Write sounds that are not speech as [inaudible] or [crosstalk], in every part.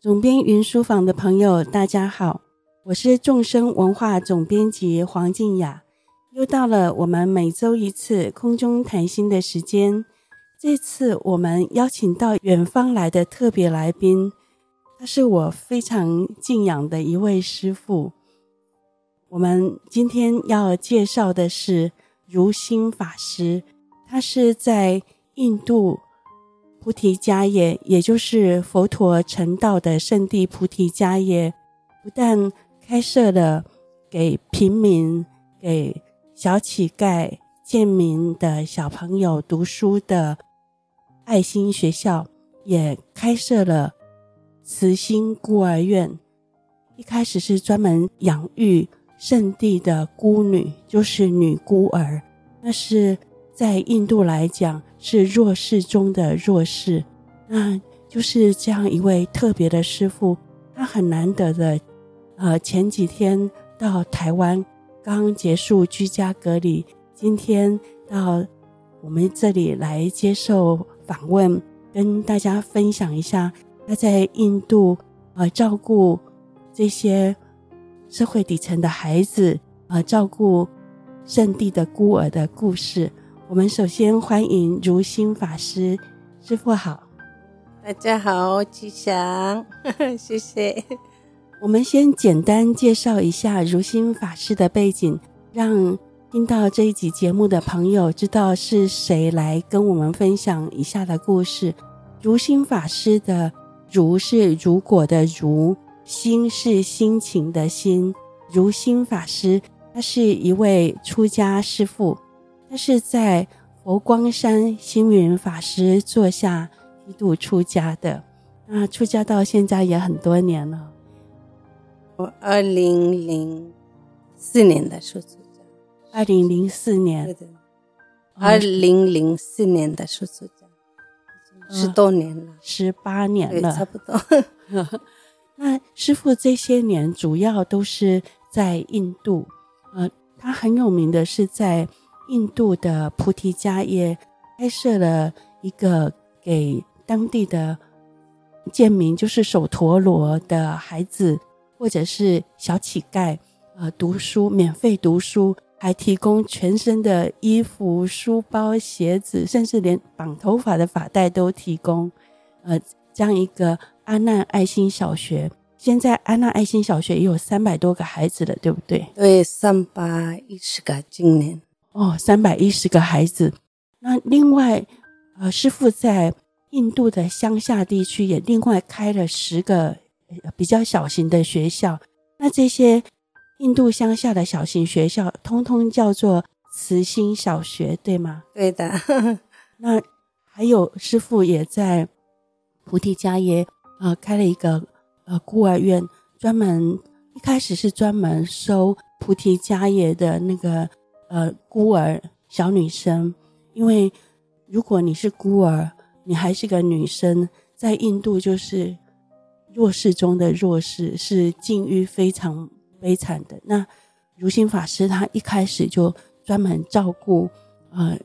总编云书房的朋友，大家好，我是众生文化总编辑黄静雅。又到了我们每周一次空中谈心的时间。这次我们邀请到远方来的特别来宾，他是我非常敬仰的一位师父。我们今天要介绍的是如心法师，他是在印度。菩提迦叶，也就是佛陀成道的圣地菩提迦叶，不但开设了给平民、给小乞丐、贱民的小朋友读书的爱心学校，也开设了慈心孤儿院。一开始是专门养育圣地的孤女，就是女孤儿，那是。在印度来讲，是弱势中的弱势，那就是这样一位特别的师傅。他很难得的，呃，前几天到台湾，刚结束居家隔离，今天到我们这里来接受访问，跟大家分享一下他在印度呃照顾这些社会底层的孩子，呃，照顾圣地的孤儿的故事。我们首先欢迎如心法师，师傅好。大家好，吉祥，[laughs] 谢谢。我们先简单介绍一下如心法师的背景，让听到这一集节目的朋友知道是谁来跟我们分享以下的故事。如心法师的“如”是如果的“如”，心是心情的“心”。如心法师，他是一位出家师父。他是在佛光山星云法师座下一度出家的，那出家到现在也很多年了。我二零零四年的时候出家，二零零四年，对的，二零零四年的时候出家，十多年了，十八年了，差不多。[laughs] 那师傅这些年主要都是在印度，呃，他很有名的是在。印度的菩提迦叶开设了一个给当地的贱民，就是首陀罗的孩子或者是小乞丐，呃，读书免费读书，还提供全身的衣服、书包、鞋子，甚至连绑头发的发带都提供。呃，这样一个阿难爱心小学，现在阿难爱心小学也有三百多个孩子了，对不对？对，三百一十个今年。哦，三百一十个孩子。那另外，呃，师傅在印度的乡下地区也另外开了十个比较小型的学校。那这些印度乡下的小型学校，通通叫做慈心小学，对吗？对的。[laughs] 那还有师傅也在菩提迦耶呃开了一个呃孤儿院，专门一开始是专门收菩提迦耶的那个。呃，孤儿小女生，因为如果你是孤儿，你还是个女生，在印度就是弱势中的弱势，是境遇非常悲惨的。那如心法师他一开始就专门照顾呃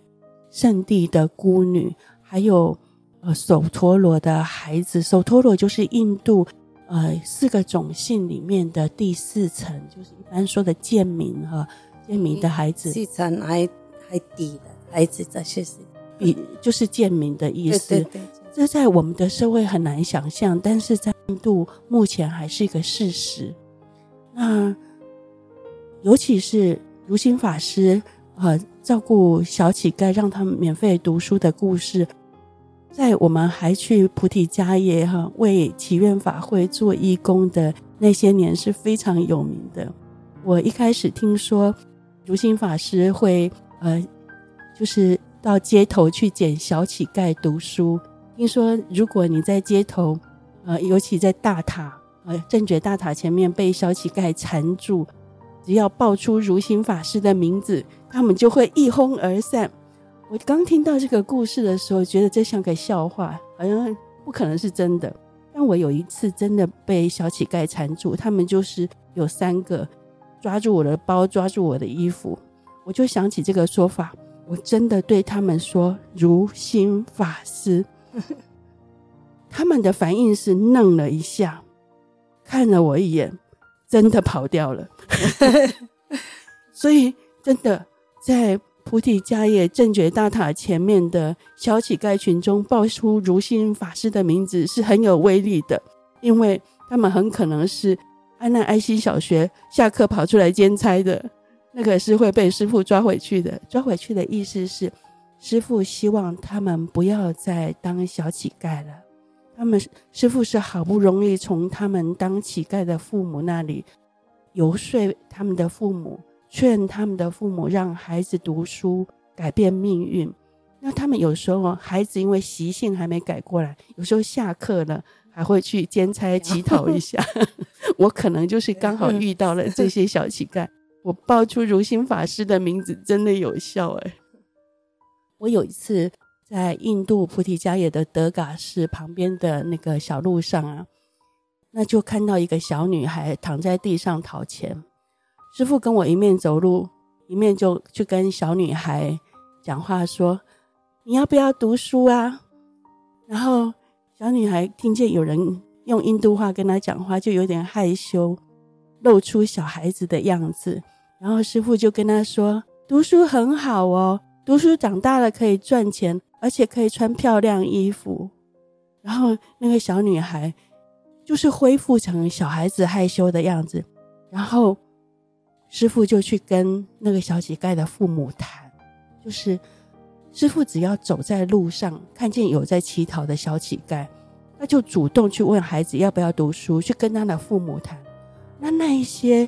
圣地的孤女，还有呃首陀罗的孩子。首陀罗就是印度呃四个种姓里面的第四层，就是一般说的贱民哈。贱民的孩子，资产还还低的孩子，这些是比就是贱民的意思。对对对，这在我们的社会很难想象，但是在印度目前还是一个事实。那尤其是如心法师呃照顾小乞丐，让他们免费读书的故事，在我们还去菩提迦叶哈为祈愿法会做义工的那些年是非常有名的。我一开始听说。如心法师会呃，就是到街头去捡小乞丐读书。听说如果你在街头，呃，尤其在大塔，呃，正觉大塔前面被小乞丐缠住，只要报出如心法师的名字，他们就会一哄而散。我刚听到这个故事的时候，觉得这像个笑话，好像不可能是真的。但我有一次真的被小乞丐缠住，他们就是有三个。抓住我的包，抓住我的衣服，我就想起这个说法。我真的对他们说：“如心法师。[laughs] ”他们的反应是愣了一下，看了我一眼，真的跑掉了。[laughs] 所以，真的在菩提迦叶正觉大塔前面的小乞丐群中报出如心法师的名字是很有威力的，因为他们很可能是安南爱心小学下课跑出来兼差的，那个是会被师傅抓回去的。抓回去的意思是，师傅希望他们不要再当小乞丐了。他们师傅是好不容易从他们当乞丐的父母那里游说他们的父母。劝他们的父母让孩子读书，改变命运。那他们有时候孩子因为习性还没改过来，有时候下课了还会去兼差乞讨一下。[laughs] 我可能就是刚好遇到了这些小乞丐。我报出如心法师的名字真的有效哎！我有一次在印度菩提迦耶的德嘎寺旁边的那个小路上啊，那就看到一个小女孩躺在地上讨钱。师父跟我一面走路，一面就去跟小女孩讲话，说：“你要不要读书啊？”然后小女孩听见有人用印度话跟她讲话，就有点害羞，露出小孩子的样子。然后师傅就跟她说：“读书很好哦，读书长大了可以赚钱，而且可以穿漂亮衣服。”然后那个小女孩就是恢复成小孩子害羞的样子，然后。师傅就去跟那个小乞丐的父母谈，就是师傅只要走在路上，看见有在乞讨的小乞丐，他就主动去问孩子要不要读书，去跟他的父母谈。那那一些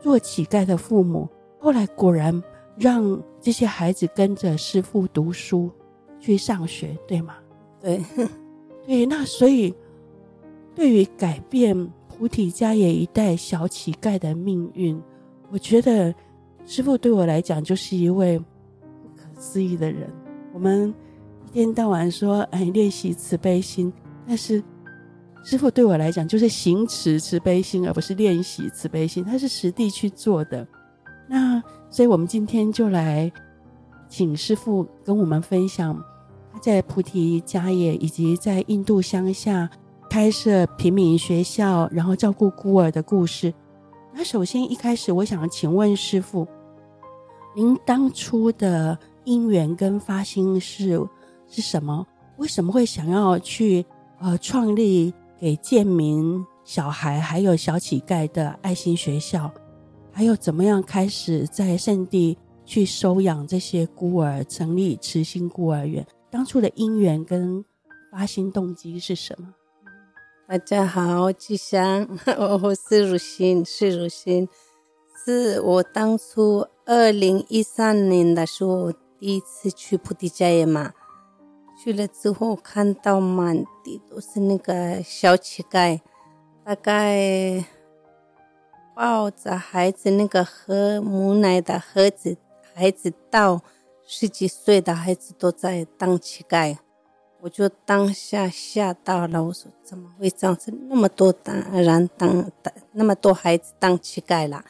做乞丐的父母，后来果然让这些孩子跟着师傅读书去上学，对吗？对，[laughs] 对。那所以，对于改变菩提迦耶一代小乞丐的命运。我觉得师傅对我来讲就是一位不可思议的人。我们一天到晚说哎练习慈悲心，但是师父对我来讲就是行持慈悲心，而不是练习慈悲心。他是实地去做的。那所以我们今天就来请师父跟我们分享他在菩提迦叶以及在印度乡下开设平民学校，然后照顾孤儿的故事。那首先一开始，我想请问师父，您当初的因缘跟发心是是什么？为什么会想要去呃创立给贱民小孩还有小乞丐的爱心学校？还有怎么样开始在圣地去收养这些孤儿，成立慈心孤儿院？当初的因缘跟发心动机是什么？大家好，吉祥，我是如心，是如心，是我当初二零一三年的时候第一次去菩提迦叶嘛，去了之后看到满地都是那个小乞丐，大概抱着孩子那个喝母奶的盒子，孩子到十几岁的孩子都在当乞丐。我就当下吓到了，我说怎么会这样子？那么多当人当当那么多孩子当乞丐了，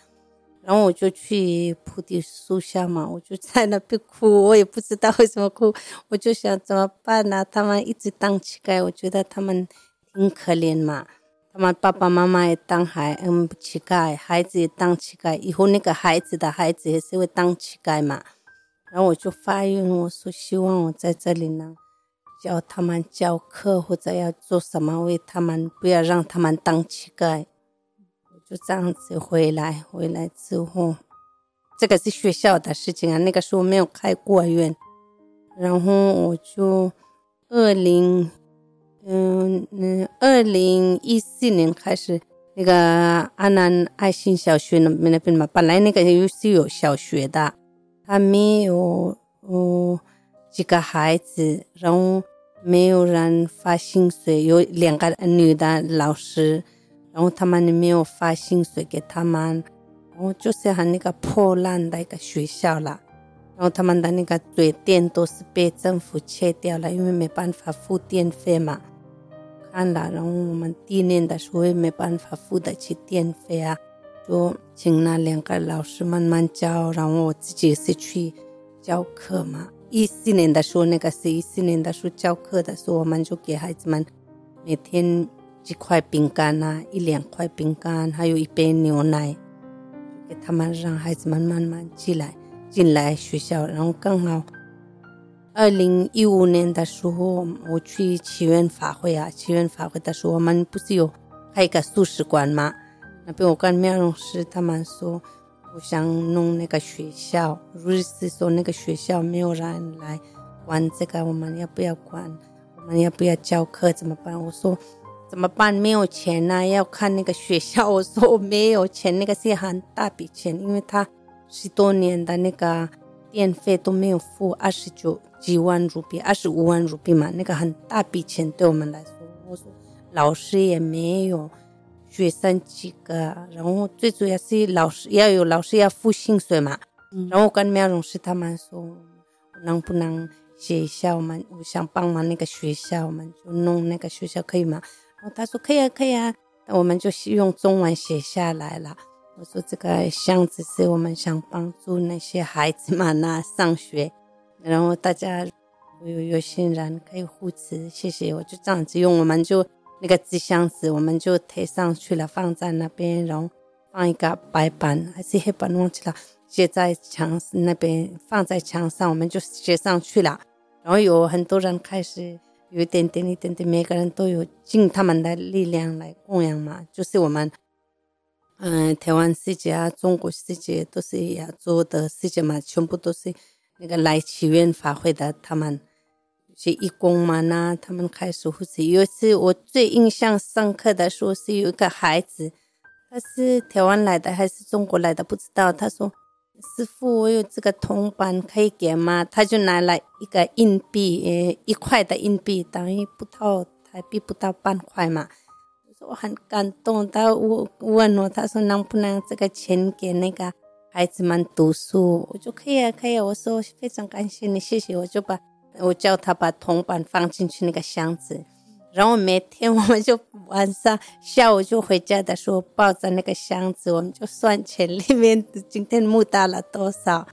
然后我就去菩提树下嘛，我就在那边哭，我也不知道为什么哭，我就想怎么办呢？他们一直当乞丐，我觉得他们挺可怜嘛，他们爸爸妈妈也当孩嗯乞丐，孩子也当乞丐，以后那个孩子的孩子也是会当乞丐嘛，然后我就发愿，我说希望我在这里呢。教他们教课或者要做什么，为他们不要让他们当乞丐。就这样子回来，回来之后，这个是学校的事情啊。那个时候没有开孤儿院，然后我就二零嗯嗯二零一四年开始那个安南爱心小学那边那边嘛，本来那个又是有小学的，还没有哦。几个孩子，然后没有人发薪水，有两个女的老师，然后他们没有发薪水给他们，然后就是很那个破烂的一个学校了，然后他们的那个水电都是被政府切掉了，因为没办法付电费嘛。看了，然后我们地面的时候也没办法付得起电费啊，就请那两个老师慢慢教，然后我自己是去教课嘛。一四年的时候，那个是一四年的时候教课的时候，我们就给孩子们每天几块饼干啊，一两块饼干，还有一杯牛奶，给他们让孩子们慢慢进来进来学校。然后刚好二零一五年的时候，我去祈愿法会啊，祈愿法会的时候，我们不是有开一个素食馆吗？那边我跟妙容师他们说，我想弄那个学校，如意是说那个学校没有人来管这个，我们要不要管？我们要不要教课？怎么办？我说。怎么办？没有钱呐、啊，要看那个学校。我说我没有钱，那个是很大笔钱，因为他十多年的那个电费都没有付，二十九几万卢比，二十五万卢比嘛，那个很大笔钱对我们来说。我说老师也没有，学生几个，然后最主要是老师要有老师要付薪水嘛。然后我跟苗荣师他们说，能不能写一下我们，我想帮忙那个学校，我们就弄那个学校可以吗？然后他说可以啊，可以啊，那我们就用中文写下来了。我说这个箱子是我们想帮助那些孩子们啊上学，然后大家有有心人可以扶持，谢谢。我就这样子用，我们就那个纸箱子，我们就贴上去了，放在那边，然后放一个白板还是黑板忘记了，写在墙那边，放在墙上，我们就写上去了。然后有很多人开始。有一点点一点点，每个人都有尽他们的力量来供养嘛。就是我们，嗯，台湾世界啊，中国世界都是亚洲的世界嘛，全部都是那个来祈愿法会的。他们有些义工嘛？那，他们开始护持。有一次我最印象深刻的说，是有一个孩子，他是台湾来的还是中国来的不知道。他说。师傅，我有这个铜板可以给吗？他就拿了一个硬币，呃，一块的硬币，等于不到台币不到半块嘛。我说我很感动，他我问我，他说能不能这个钱给那个孩子们读书？我就可以啊，可以啊。我说非常感谢你，谢谢。我就把我叫他把铜板放进去那个箱子。然后每天我们就晚上下午就回家的时候抱着那个箱子，我们就算钱里面今天募到了多少。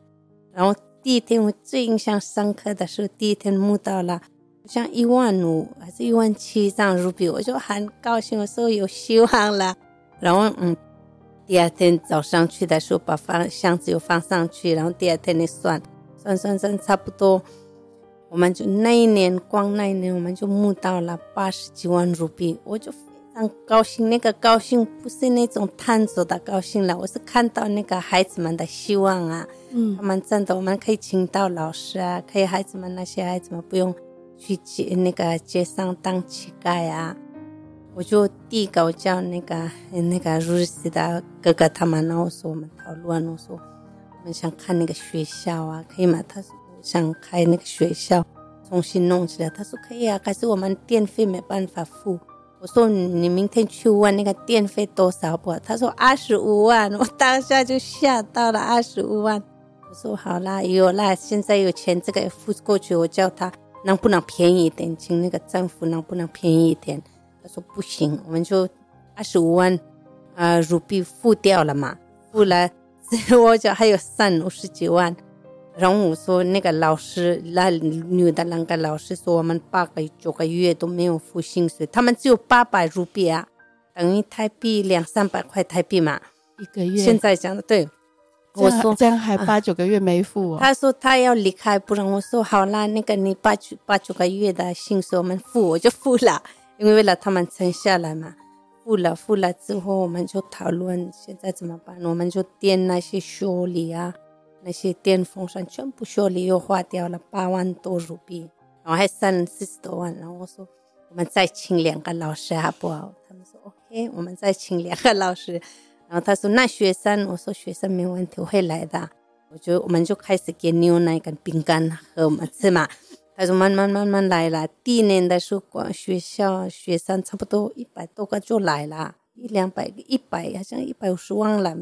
然后第一天我最印象深刻的是第一天募到了，像一万五还是一万七这样卢比，我就很高兴，我说有希望了。然后嗯，第二天早上去的时候把放箱子又放上去，然后第二天你算算算算差不多。我们就那一年，光那一年我们就募到了八十几万卢比，我就非常高兴。那个高兴不是那种贪着的高兴了，我是看到那个孩子们的希望啊。嗯，他们真的，我们可以请到老师啊，可以孩子们那些孩子们不用去街那个街上当乞丐啊。我就第一个我叫那个那个如意的哥哥他们，然后说我们讨论，我说我们想看那个学校啊，可以吗？他说。想开那个学校，重新弄起来。他说可以啊，可是我们电费没办法付。我说你明天去问那个电费多少不？他说二十五万。我当下就吓到了，二十五万。我说好啦，有啦，现在有钱，这个付过去。我叫他能不能便宜一点，请那个政府能不能便宜一点？他说不行，我们就二十五万啊，卢币付掉了嘛，付了，[laughs] 我就还有剩五十几万。然后我说那个老师，那女的那个老师说，我们八个九个月都没有付薪水，他们只有八百卢比啊，等于台币两三百块台币嘛，一个月。现在讲的对，我说这样还八九个月没付哦。他说他要离开，不然我说好啦，那个你八九八九个月的薪水我们付，我就付了，因为为了他们撑下来嘛，付了付了之后我们就讨论现在怎么办，我们就垫那些修理啊。那些电风扇全部修理又花掉了八万多卢比，然后还剩四十多万。然后我说，我们再请两个老师好不好？他们说 OK，我们再请两个老师。然后他说那学生，我说学生没问题，我会来的。我就我们就开始给牛奶跟饼干和我们吃嘛。他说慢慢慢慢来了。第一年的时候，光学校学生差不多一百多个就来了，一两百个，一百好像一百五十万了。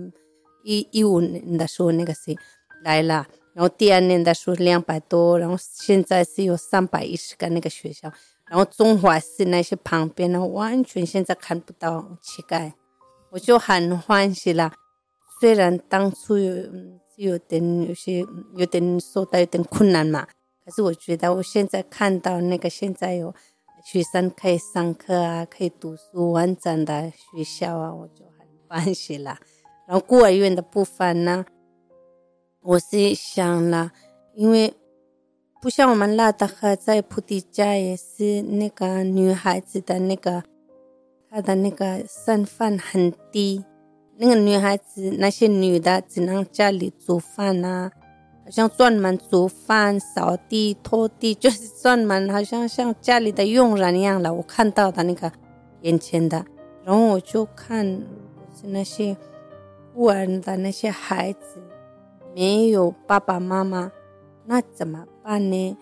一一五年的时候那个谁。来了，然后第二年的时候两百多，然后现在是有三百一十个那个学校，然后中华寺那些旁边呢，完全现在看不到乞丐，我就很欢喜了。虽然当初有有点有些有点受到有点困难嘛，可是我觉得我现在看到那个现在有学生可以上课啊，可以读书完整的学校啊，我就很欢喜了。然后孤儿院的部分呢，我是想了，因为不像我们拉达克在菩提家也是那个女孩子的那个，她的那个身份很低，那个女孩子那些女的只能家里煮饭啊。好像专门煮饭、扫地、拖地，[laughs] 就是专门好像像家里的佣人一样了。我看到的那个眼前的，然后我就看是那些孤儿的那些孩子，没有爸爸妈妈，那怎么办呢？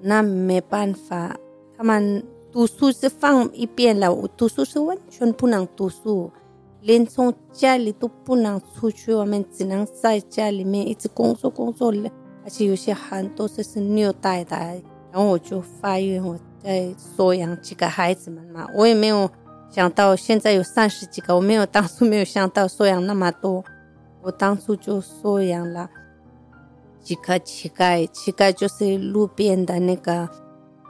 那没办法，他们读书是放一边了，我读书是完全不能读书。连从家里都不能出去，我们只能在家里面一直工作工作，而且有些很多是是虐待的。然后我就发愿，我在收养几个孩子们嘛，我也没有想到现在有三十几个，我没有当初没有想到收养那么多，我当初就收养了几个乞丐，乞丐就是路边的那个，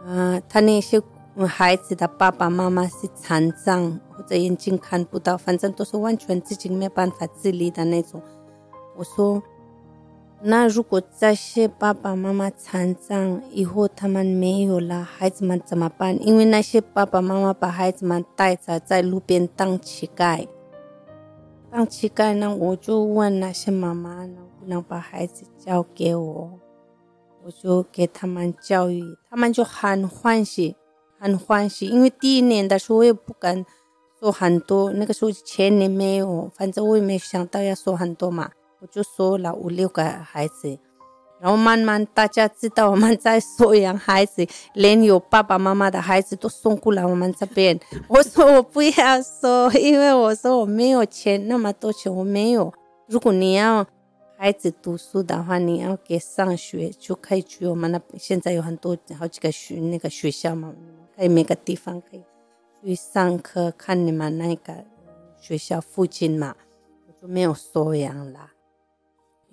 嗯、呃，他那些。孩子的爸爸妈妈是残障或者眼睛看不到，反正都是完全自己没办法自理的那种。我说，那如果这些爸爸妈妈残障以后他们没有了，孩子们怎么办？因为那些爸爸妈妈把孩子们带着在路边当乞丐，当乞丐呢，我就问那些妈妈能不能把孩子交给我，我就给他们教育，他们就很欢喜。很欢喜，因为第一年的时候我也不敢说很多，那个时候钱也没有，反正我也没想到要说很多嘛，我就说了五六个孩子，然后慢慢大家知道我们在收养孩子，连有爸爸妈妈的孩子都送过来我们这边。[laughs] 我说我不要收，因为我说我没有钱，那么多钱我没有。如果你要孩子读书的话，你要给上学就可以去我们那，现在有很多好几个学那个学校嘛。可以每个地方可以去上课，看你们那个学校附近嘛，我就没有收养了。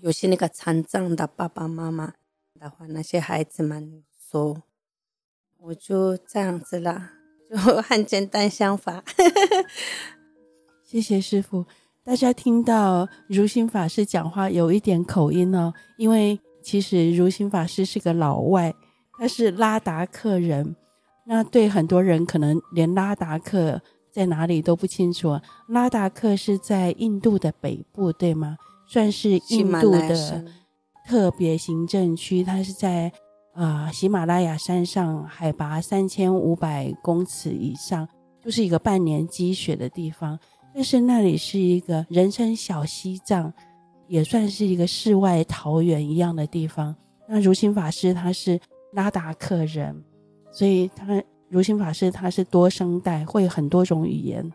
有些那个残障的爸爸妈妈的话，那些孩子们说，我就这样子了，[laughs] 就很简单想法。谢谢师傅。大家听到如心法师讲话有一点口音哦，因为其实如心法师是个老外，他是拉达克人。那对很多人可能连拉达克在哪里都不清楚。拉达克是在印度的北部，对吗？算是印度的特别行政区。它是在啊、呃、喜马拉雅山上，海拔三千五百公尺以上，就是一个半年积雪的地方。但是那里是一个人称小西藏，也算是一个世外桃源一样的地方。那如心法师他是拉达克人。所以他如心法师他是多声带，会很多种语言，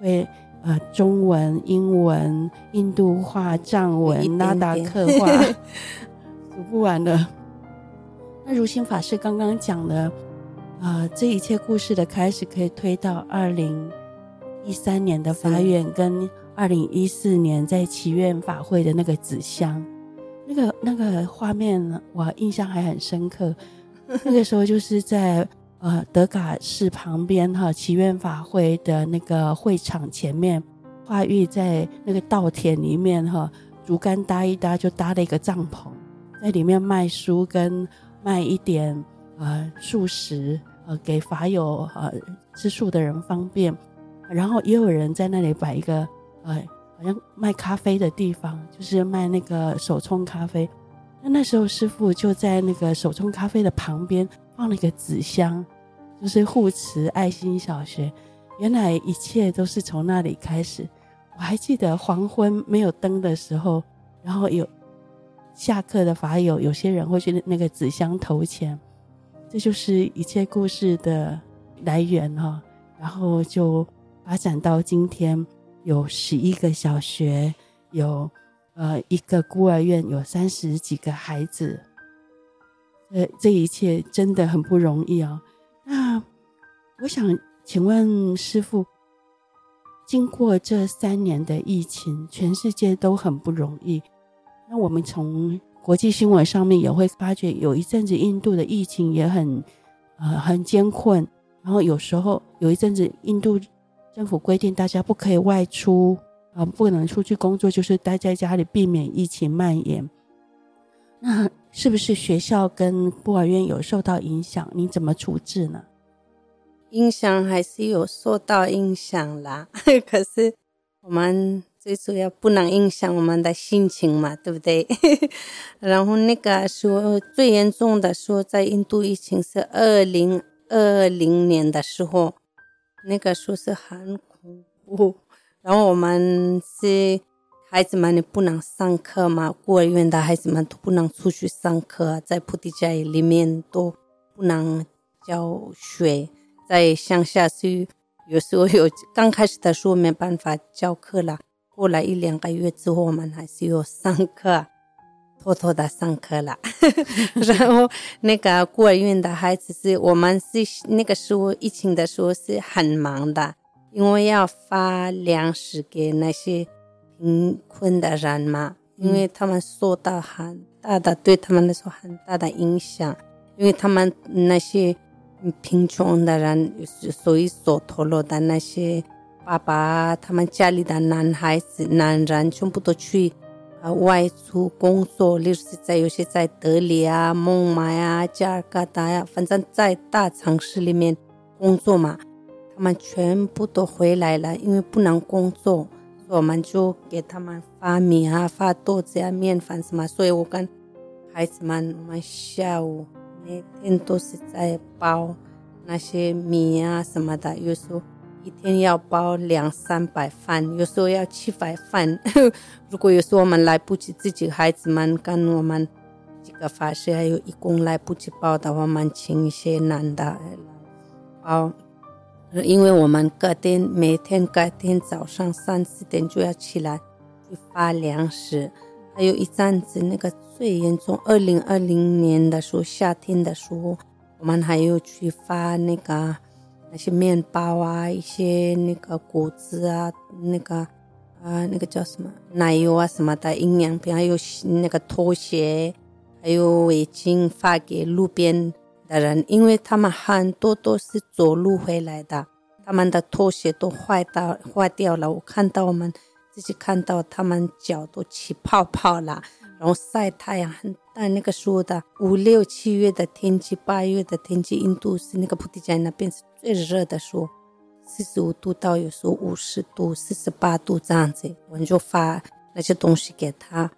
会呃中文、英文、印度话、藏文、拉达克话，[laughs] 数不完的。那如心法师刚刚讲的，呃，这一切故事的开始可以推到二零一三年的法院，跟二零一四年在祈愿法会的那个纸箱，那个那个画面我印象还很深刻。那个时候就是在呃德嘎寺旁边哈，祈愿法会的那个会场前面，化育在那个稻田里面哈，竹竿搭一搭就搭了一个帐篷，在里面卖书跟卖一点呃素食呃给法友呃吃素的人方便，然后也有人在那里摆一个呃好像卖咖啡的地方，就是卖那个手冲咖啡。那那时候师傅就在那个手冲咖啡的旁边放了一个纸箱，就是护持爱心小学。原来一切都是从那里开始。我还记得黄昏没有灯的时候，然后有下课的法友，有些人会去那个纸箱投钱，这就是一切故事的来源哈。然后就发展到今天，有十一个小学，有。呃，一个孤儿院有三十几个孩子，呃，这一切真的很不容易哦。那我想请问师父，经过这三年的疫情，全世界都很不容易。那我们从国际新闻上面也会发觉，有一阵子印度的疫情也很呃很艰困，然后有时候有一阵子，印度政府规定大家不可以外出啊，不能出去工作，就是待在家里，避免疫情蔓延。那是不是学校跟孤儿院有受到影响？你怎么处置呢？影响还是有受到影响啦，[laughs] 可是我们最主要不能影响我们的心情嘛，对不对？[laughs] 然后那个时候最严重的时候，在印度疫情是二零。二零年的时候，那个说是很恐怖。然后我们是孩子们，你不能上课嘛，孤儿院的孩子们都不能出去上课，在菩提迦耶里面都不能教学。在乡下是有时候有刚开始的时候没办法教课了，过了一两个月之后，我们还是有上课。[laughs] 偷偷的上课了，然后那个孤儿院的孩子是我们是那个时候疫情的时候是很忙的，因为要发粮食给那些贫困的人嘛，因为他们受到很大的对他们来说很大的影响，因为他们那些贫穷的人，所以所投入的那些爸爸，他们家里的男孩子、男人全部都去啊。外出工作，例如是在有些在德里啊、孟买啊、加尔各答呀，反正在大城市里面工作嘛，他们全部都回来了，因为不能工作，我们就给他们发米啊、发豆子啊、面粉什么。所以我跟孩子们，我们下午每天都是在包那些米啊什么的，有时候。一天要包两三百饭，有时候要七百饭。[laughs] 如果有时候我们来不及，自己孩子们跟我们几个法师还有义工来不及包的，我们请一些男的来包。因为我们隔天每天隔天早上三四点就要起来去发粮食。还有一阵子那个最严重，二零二零年的时候夏天的时候，我们还有去发那个。那些面包啊，一些那个果子啊，那个啊、呃，那个叫什么奶油啊什么的营养品，还有那个拖鞋，还有围巾发给路边的人，因为他们很多都是走路回来的，他们的拖鞋都坏到坏掉了。我看到我们自己看到他们脚都起泡泡了，然后晒太阳很。但那个时候的五六七月的天气，八月的天气，印度是那个菩提迦那边是最热的时候，四十五度到有时候五十度、四十八度这样子。我们就发那些东西给他，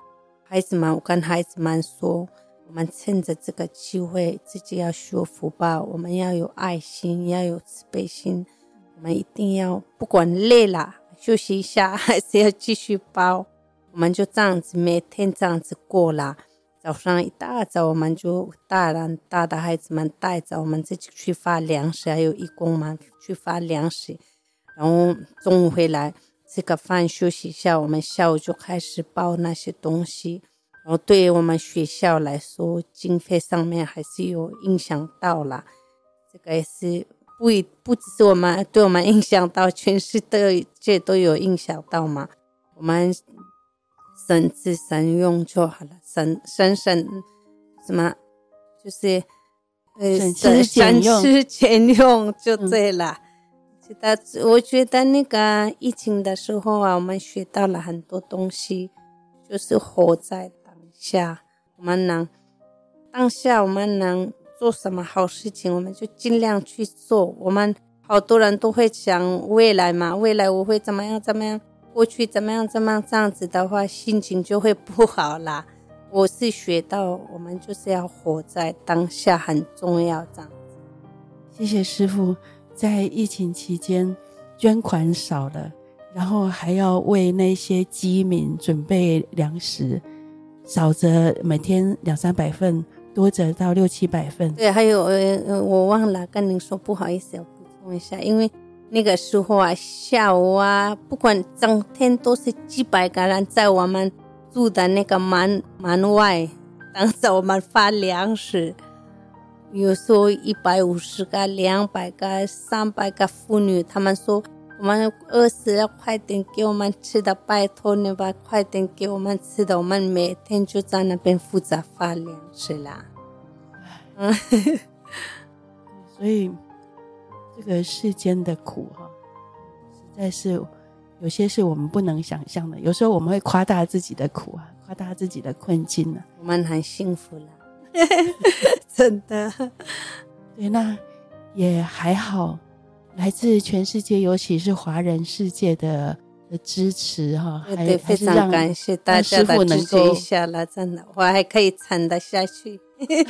孩子们，我跟孩子们说，我们趁着这个机会，自己要学福报，我们要有爱心，要有慈悲心，我们一定要不管累了休息一下，还 [laughs] 是要继续包。我们就这样子每天这样子过了。早上一大早，我们就大人大的孩子们带着我们自己去发粮食，还有义工们去发粮食。然后中午回来吃个饭休息一下，我们下午就开始包那些东西。然后对于我们学校来说，经费上面还是有影响到了。这个也是不一不只是我们对我们影响到，全世界都有影响到嘛。我们。省吃省用就好了，省省省什么，就是呃省吃俭用，省吃俭用就对了。其他、嗯、我觉得那个疫情的时候啊，我们学到了很多东西，就是活在当下。我们能当下，我们能做什么好事情，我们就尽量去做。我们好多人都会想未来嘛，未来我会怎么样怎么样。过去怎么样？怎么样？这样子的话，心情就会不好啦。[laughs] 我是学到，我们就是要活在当下，很重要。这样子。谢谢师傅，在疫情期间捐款少了，然后还要为那些饥民准备粮食，少则每天两三百份，多则到六七百份。对，还有呃呃，我忘了跟您说，不好意思，要补充一下，因为。那个时候啊，下午啊，不管整天都是几百个人在我们住的那个门门外等着我们发粮食。有时候一百五十个、两百个、三百个妇女，他们说我们饿死了，快点给我们吃的，拜托你吧，快点给我们吃的。我们每天就在那边负责发粮食啦。嗯，[laughs] 所以。这个世间的苦哈，实在是有些是我们不能想象的。有时候我们会夸大自己的苦啊，夸大自己的困境呢。我们很幸福了，[laughs] [laughs] 真的。对，那也还好，来自全世界，尤其是华人世界的的支持哈，还，对，非常感谢大家的支持一下了，真的，我还可以撑得下去。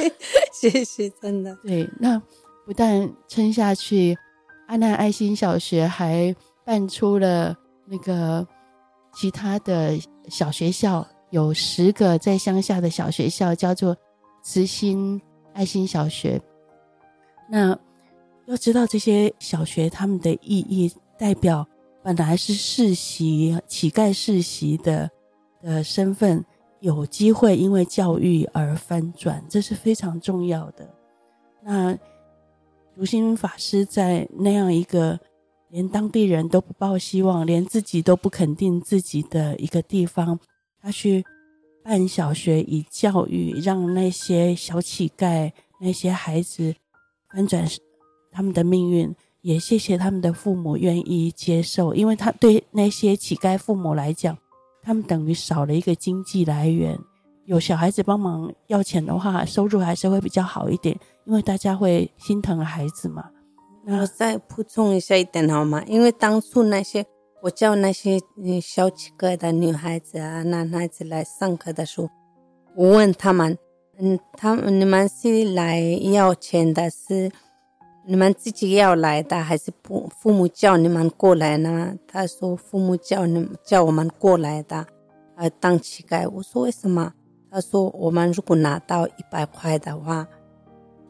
[laughs] 谢谢，真的。对，那不但撑下去，阿南爱心小学还办出了那个其他的小学校，有十个在乡下的小学校，叫做慈心爱心小学。那要知道这些小学他们的意义，代表本来是世袭乞丐世袭的的身份。有机会因为教育而翻转，这是非常重要的。那如心法师在那样一个连当地人都不抱希望，连自己都不肯定自己的一个地方，他去办小学，以教育让那些小乞丐、那些孩子翻转他们的命运。也谢谢他们的父母愿意接受，因为他对那些乞丐父母来讲。他们等于少了一个经济来源，有小孩子帮忙要钱的话，收入还是会比较好一点，因为大家会心疼孩子嘛。那我再补充一下一点好吗？因为当初那些我叫那些小乞丐的女孩子啊、男孩子来上课的时候，我问他们：“嗯，他们你们是来要钱的，是？”你们自己要来的，还是父父母叫你们过来呢？他说父母叫你们叫我们过来的，呃，当乞丐。我说为什么？他说我们如果拿到一百块的话，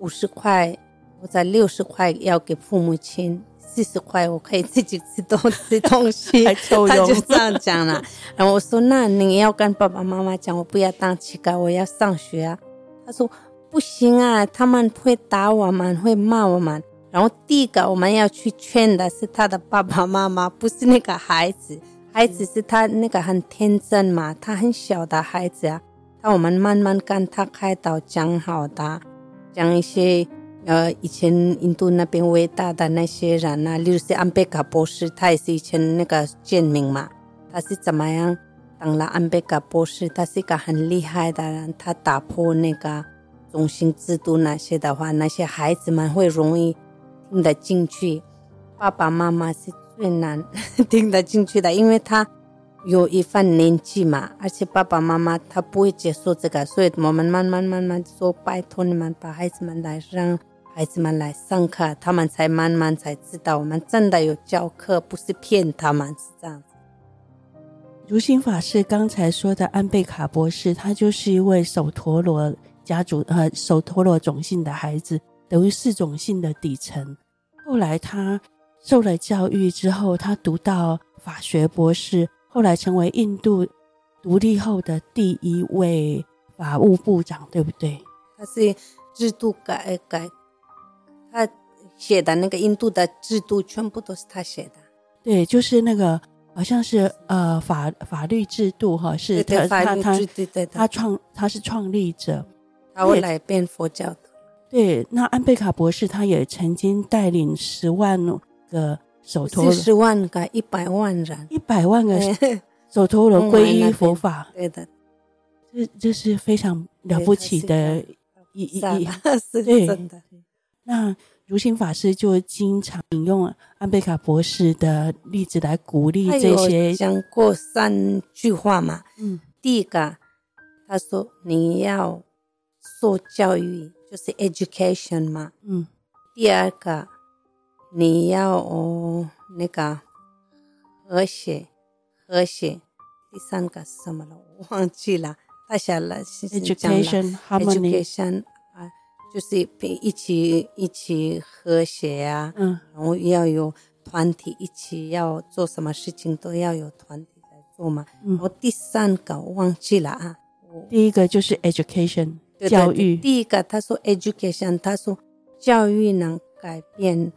五十块或者六十块要给父母亲，四十块我可以自己吃东吃东西。[laughs] 他就这样讲了。然后我说那你要跟爸爸妈妈讲，我不要当乞丐，我要上学啊。他说不行啊，他们会打我们，会骂我们。然后第一个我们要去劝的是他的爸爸妈妈，不是那个孩子。孩子是他那个很天真嘛，他很小的孩子啊。那我们慢慢跟他开导，讲好的，讲一些呃以前印度那边伟大的那些人啊，例如是安贝卡博士，他也是以前那个贱民嘛。他是怎么样当了安贝卡博士？他是一个很厉害的人，他打破那个种姓制度那些的话，那些孩子们会容易。听得进去，爸爸妈妈是最难 [laughs] 听得进去的，因为他有一番年纪嘛，而且爸爸妈妈他不会接受这个，所以我们慢慢慢慢说，拜托你们把孩子们来，让孩子们来上课，他们才慢慢才知道我们真的有教课，不是骗他们，是这样子。如心法师刚才说的安贝卡博士，他就是一位首陀罗家族呃首陀罗种姓的孩子。等于四种性的底层。后来他受了教育之后，他读到法学博士，后来成为印度独立后的第一位法务部长，对不对？他是制度改改，他写的那个印度的制度全部都是他写的。对，就是那个好像是呃法法律制度哈，是他他他他创他是创立者，他后来变佛教的。对，那安贝卡博士他也曾经带领十万个手陀罗，十万个一百万人，一百万个首陀罗皈依佛法。对的，这这是非常了不起的意义，是 [laughs] 真的。那如心法师就经常引用安贝卡博士的例子来鼓励这些。讲过三句话嘛，嗯，第一个他说你要受教育。就是 education 嘛，嗯，第二个你要哦那个和谐和谐，第三个是什么了？我忘记了，太小了。education education 啊，就是一起一起和谐呀，嗯，然后要有团体一起要做什么事情都要有团体来做嘛。嗯，然后第三个我忘记了啊，第一个就是 education。教育第一个，他说 education，他说教育能改变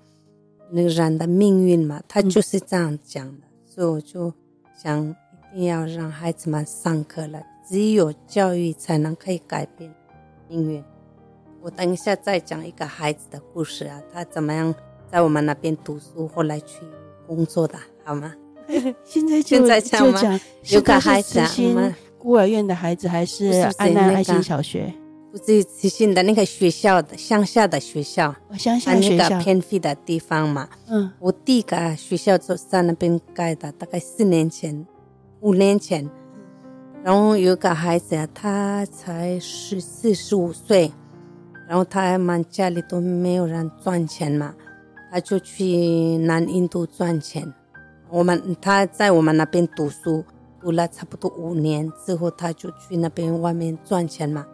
那个人的命运嘛，他就是这样讲的，嗯、所以我就想一定要让孩子们上课了，只有教育才能可以改变命运。我等一下再讲一个孩子的故事啊，他怎么样在我们那边读书，后来去工作的，好吗？[laughs] 现在就现在讲吗？[laughs] 有个孩子吗？孤儿院的孩子还是安南爱心小学？不是慈心的那个学校的乡下的学校，乡下学校，那个偏僻的地方嘛。嗯，我第一个学校就在那边盖的，大概四年前、五年前。然后有个孩子啊，他才十四、十五岁，然后他们家里都没有人赚钱嘛，他就去南印度赚钱。我们他在我们那边读书，读了差不多五年之后，他就去那边外面赚钱嘛。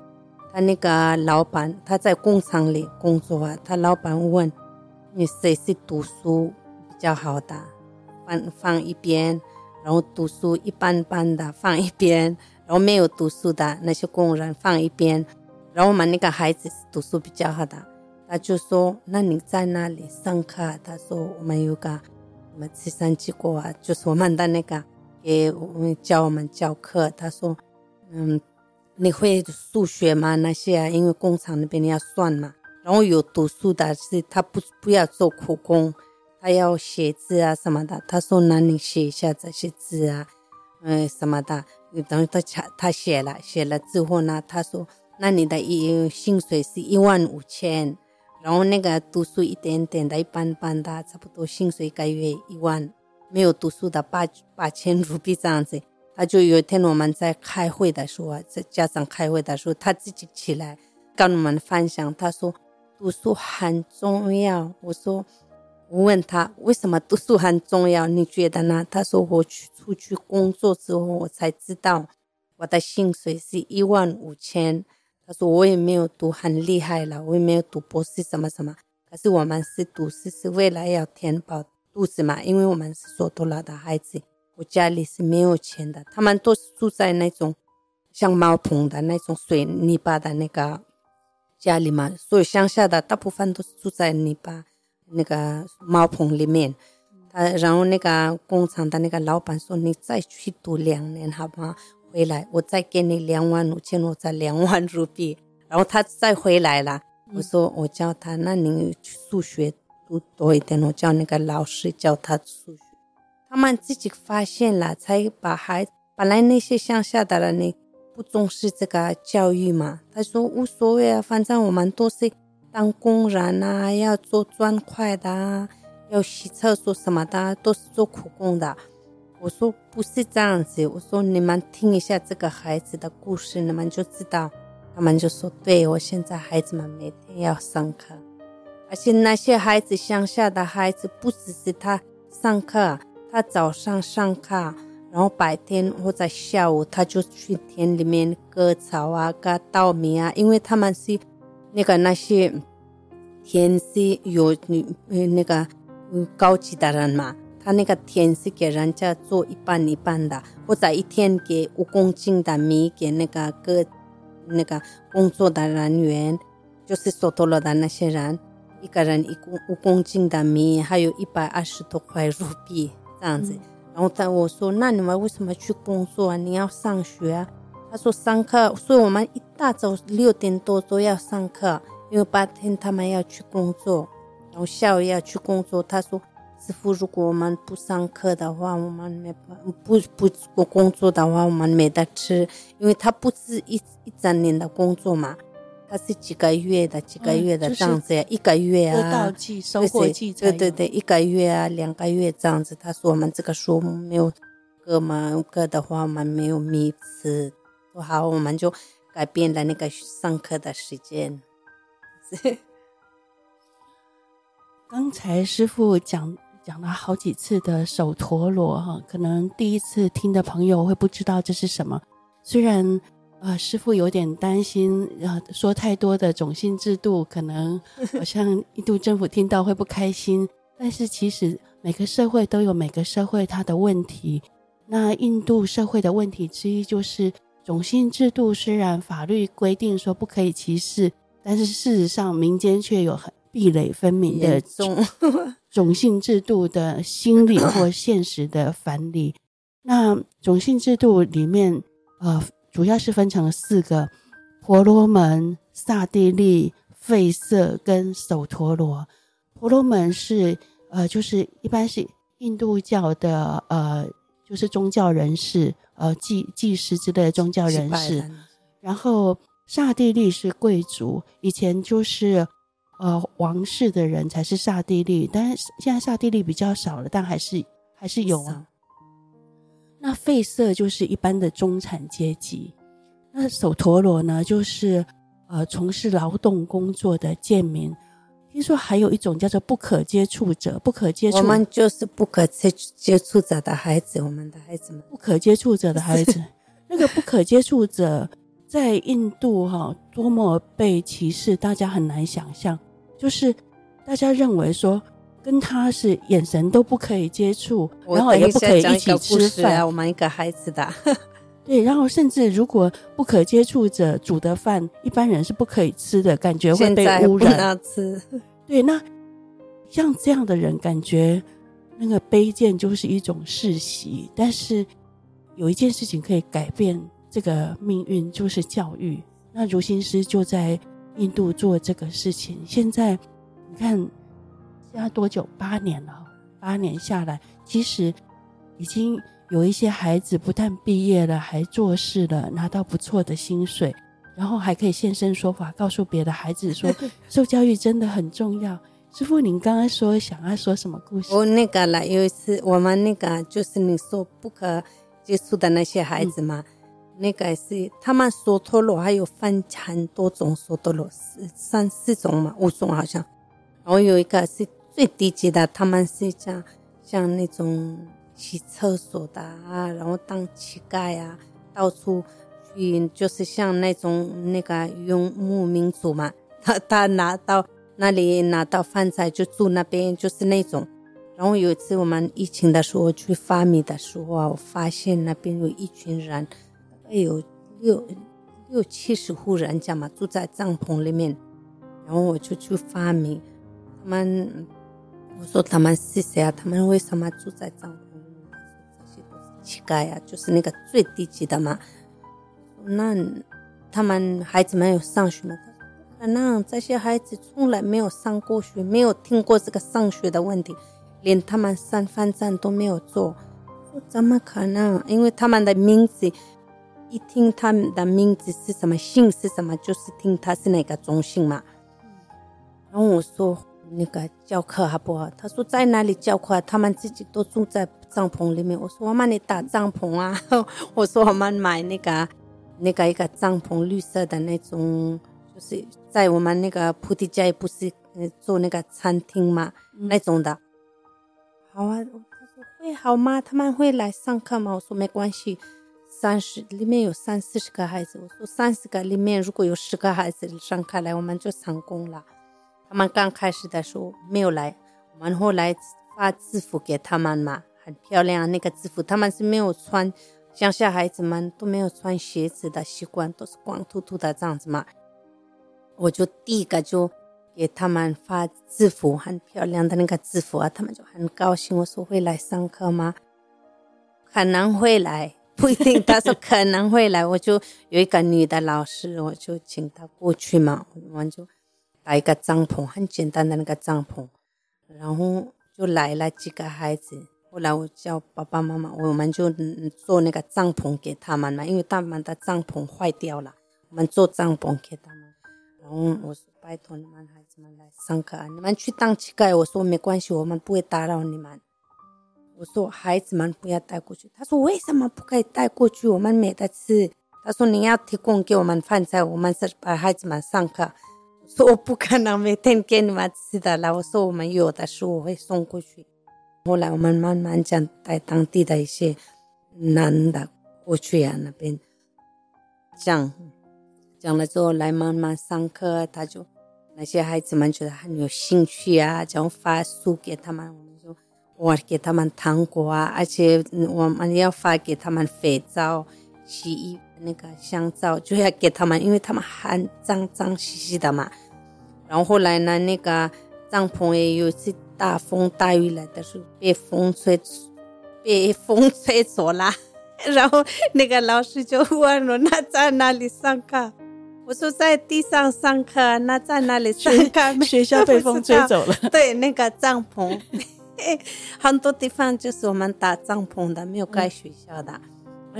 他那个老板，他在工厂里工作啊。他老板问：“你谁是读书比较好的？放放一边，然后读书一般般的放一边，然后没有读书的那些工人放一边。然后我们那个孩子是读书比较好的，他就说：‘那你在那里上课？’他说：‘我们有个什么计算机构啊，就是我们的那个给我们教我们教课。’他说：‘嗯。’你会数学吗？那些啊，因为工厂那边你要算嘛。然后有读书的是他不不要做苦工，他要写字啊什么的。他说：“那你写一下这些字啊，嗯什么的。”等于他他写了，写了之后呢，他说：“那你的一薪水是一万五千。”然后那个读书一点点的，一般般的，差不多薪水一个月一万。没有读书的八八千 [laughs] 卢比这样子。他就有一天我们在开会的时候，在家长开会的时候，他自己起来跟我们分享。他说读书很重要。我说我问他为什么读书很重要？你觉得呢？他说我去出去工作之后，我才知道我的薪水是一万五千。他说我也没有读很厉害了，我也没有读博士什么什么。可是我们是读书是为了要填饱肚子嘛，因为我们是索托拉的孩子。我家里是没有钱的，他们都是住在那种像茅棚的那种水泥巴的那个家里嘛，所以乡下的大部分都是住在泥巴那个茅棚里面。他然后那个工厂的那个老板说：“你再去读两年好吗？回来我再给你两万五千，我再两万卢比。”然后他再回来了，我说：“我教他，那你数学读多一点，我叫那个老师教他数学。”他们自己发现了，才把孩。本来那些乡下的人呢，不重视这个教育嘛。他说无所谓啊，反正我们都是当工人啊，要做砖块的啊，要洗厕所什么的，都是做苦工的。我说不是这样子，我说你们听一下这个孩子的故事，你们就知道。他们就说，对，我现在孩子们每天要上课，而且那些孩子乡下的孩子，不只是他上课。他早上上课，然后白天或者下午，他就去田里面割草啊、割稻米啊。因为他们是那个那些田是有那那个高级的人嘛，他那个田是给人家做一半一半的，或者一天给五公斤的米给那个割那个工作的人员，就是索托罗的那些人，一个人一公五公斤的米，还有一百二十多块卢比。这样子，然后他我说，那你们为什么去工作啊？你要上学啊？他说上课，所以我们一大早六点多都要上课，因为白天他们要去工作，然后下午要去工作。他说，师傅，如果我们不上课的话，我们没办不不不工作的话，我们没得吃，因为他不是一一整年的工作嘛。他是几个月的，几个月的这样子呀，一个月啊，得到季、收获季，对对对，一个月啊，两个月这样子。他说我们这个数目没有割嘛，割的话我们没有米吃，不好我们就改变了那个上课的时间。[laughs] 刚才师傅讲讲了好几次的手陀螺哈，可能第一次听的朋友会不知道这是什么，虽然。啊，师傅有点担心，呃，说太多的种姓制度，可能 [laughs] 好像印度政府听到会不开心。但是其实每个社会都有每个社会它的问题。那印度社会的问题之一就是种姓制度，虽然法律规定说不可以歧视，但是事实上民间却有很壁垒分明的种种姓制度的心理或现实的反理。那种姓制度里面，呃。主要是分成了四个：婆罗门、刹帝利、吠舍跟首陀罗。婆罗门是呃，就是一般是印度教的呃，就是宗教人士，呃，祭祭师之类的宗教人士。然后刹帝利是贵族，以前就是呃王室的人才是刹帝利，但是现在刹帝利比较少了，但还是还是有啊。那吠舍就是一般的中产阶级，那首陀罗呢，就是呃从事劳动工作的贱民。听说还有一种叫做不可接触者，不可接触，我们就是不可接接触者的孩子，我们的孩子们，不可接触者的孩子，[laughs] 那个不可接触者在印度哈、哦，多么被歧视，大家很难想象。就是大家认为说，跟他是眼神都不可以接触，然后也不可以一起吃饭。我们一个孩子的。[laughs] 对，然后甚至如果不可接触者煮的饭，一般人是不可以吃的，感觉会被污染。吃。对，那像这样的人，感觉那个卑贱就是一种世袭。但是有一件事情可以改变这个命运，就是教育。那如心师就在印度做这个事情。现在你看，现在多久？八年了，八年下来，其实已经。有一些孩子不但毕业了，还做事了，拿到不错的薪水，然后还可以现身说法，告诉别的孩子说，[laughs] 受教育真的很重要。师傅，您刚刚说想要说什么故事？我那个了，有一次我们那个就是你说不可接触的那些孩子嘛，嗯、那个是他们说陀罗还有分很多种说陀罗，三四种嘛，五种好像。然后有一个是最低级的，他们是像像那种。洗厕所的啊，然后当乞丐啊，到处去，就是像那种那个游牧民族嘛。[laughs] 他他拿到那里拿到饭菜就住那边，就是那种。然后有一次我们疫情的时候去发米的时候啊，我发现那边有一群人，大概有六六七十户人家嘛，住在帐篷里面。然后我就去发米，他们我说他们是谁啊？他们为什么住在帐篷里？这些都是？乞丐呀，就是那个最低级的嘛。那他们孩子们有上学吗？他说不可能，这些孩子从来没有上过学，没有听过这个上学的问题，连他们三分钟都没有做。说怎么可能？因为他们的名字，一听他们的名字是什么，姓是什么，就是听他是哪个中姓嘛。然后我说。那个教课好不好？他说在哪里教课？他们自己都住在帐篷里面。我说我帮你搭帐篷啊！[laughs] 我说我们买那个那个一个帐篷，绿色的那种，就是在我们那个菩提迦耶不是做那个餐厅嘛，嗯、那种的。好啊，他说会好吗？他们会来上课吗？我说没关系，三十里面有三四十个孩子。我说三十个里面如果有十个孩子上课来，我们就成功了。他们刚开始的时候没有来，我们后来发制服给他们嘛，很漂亮那个制服，他们是没有穿，乡下孩子们都没有穿鞋子的习惯，都是光秃秃的这样子嘛。我就第一个就给他们发制服，很漂亮的那个制服啊，他们就很高兴。我说会来上课吗？可能会来，不一定。他说可能会来，我就有一个女的老师，我就请她过去嘛，我们就。搭一个帐篷，很简单的那个帐篷，然后就来了几个孩子。后来我叫爸爸妈妈，我们就做那个帐篷给他们嘛，因为他们的帐篷坏掉了，我们做帐篷给他们。然后我说：“拜托你们孩子们来上课啊，你们去当乞丐。”我说：“没关系，我们不会打扰你们。”我说：“孩子们不要带过去。”他说：“为什么不可以带过去？我们没得吃。”他说：“你要提供给我们饭菜，我们是把孩子们上课。”说我不可能每天给你们吃的了。我说我们有的时候我会送过去。后来我们慢慢讲带当地的一些男的过去啊，那边讲讲了之后来慢慢上课，他就那些孩子们觉得很有兴趣啊，就发书给他们，我们就我给他们糖果啊，而且我们要发给他们肥皂、洗衣。那个香皂就要给他们，因为他们很脏脏兮兮的嘛。然后后来呢，那个帐篷也有一次大风大雨来的时候，被风吹，被风吹走了。[laughs] 然后那个老师就问我，那在哪里上课？我说在地上上课，那在哪里上课？[laughs] 学校被风吹走了。[laughs] 对，那个帐篷，很多地方就是我们搭帐篷的，没有盖学校的。我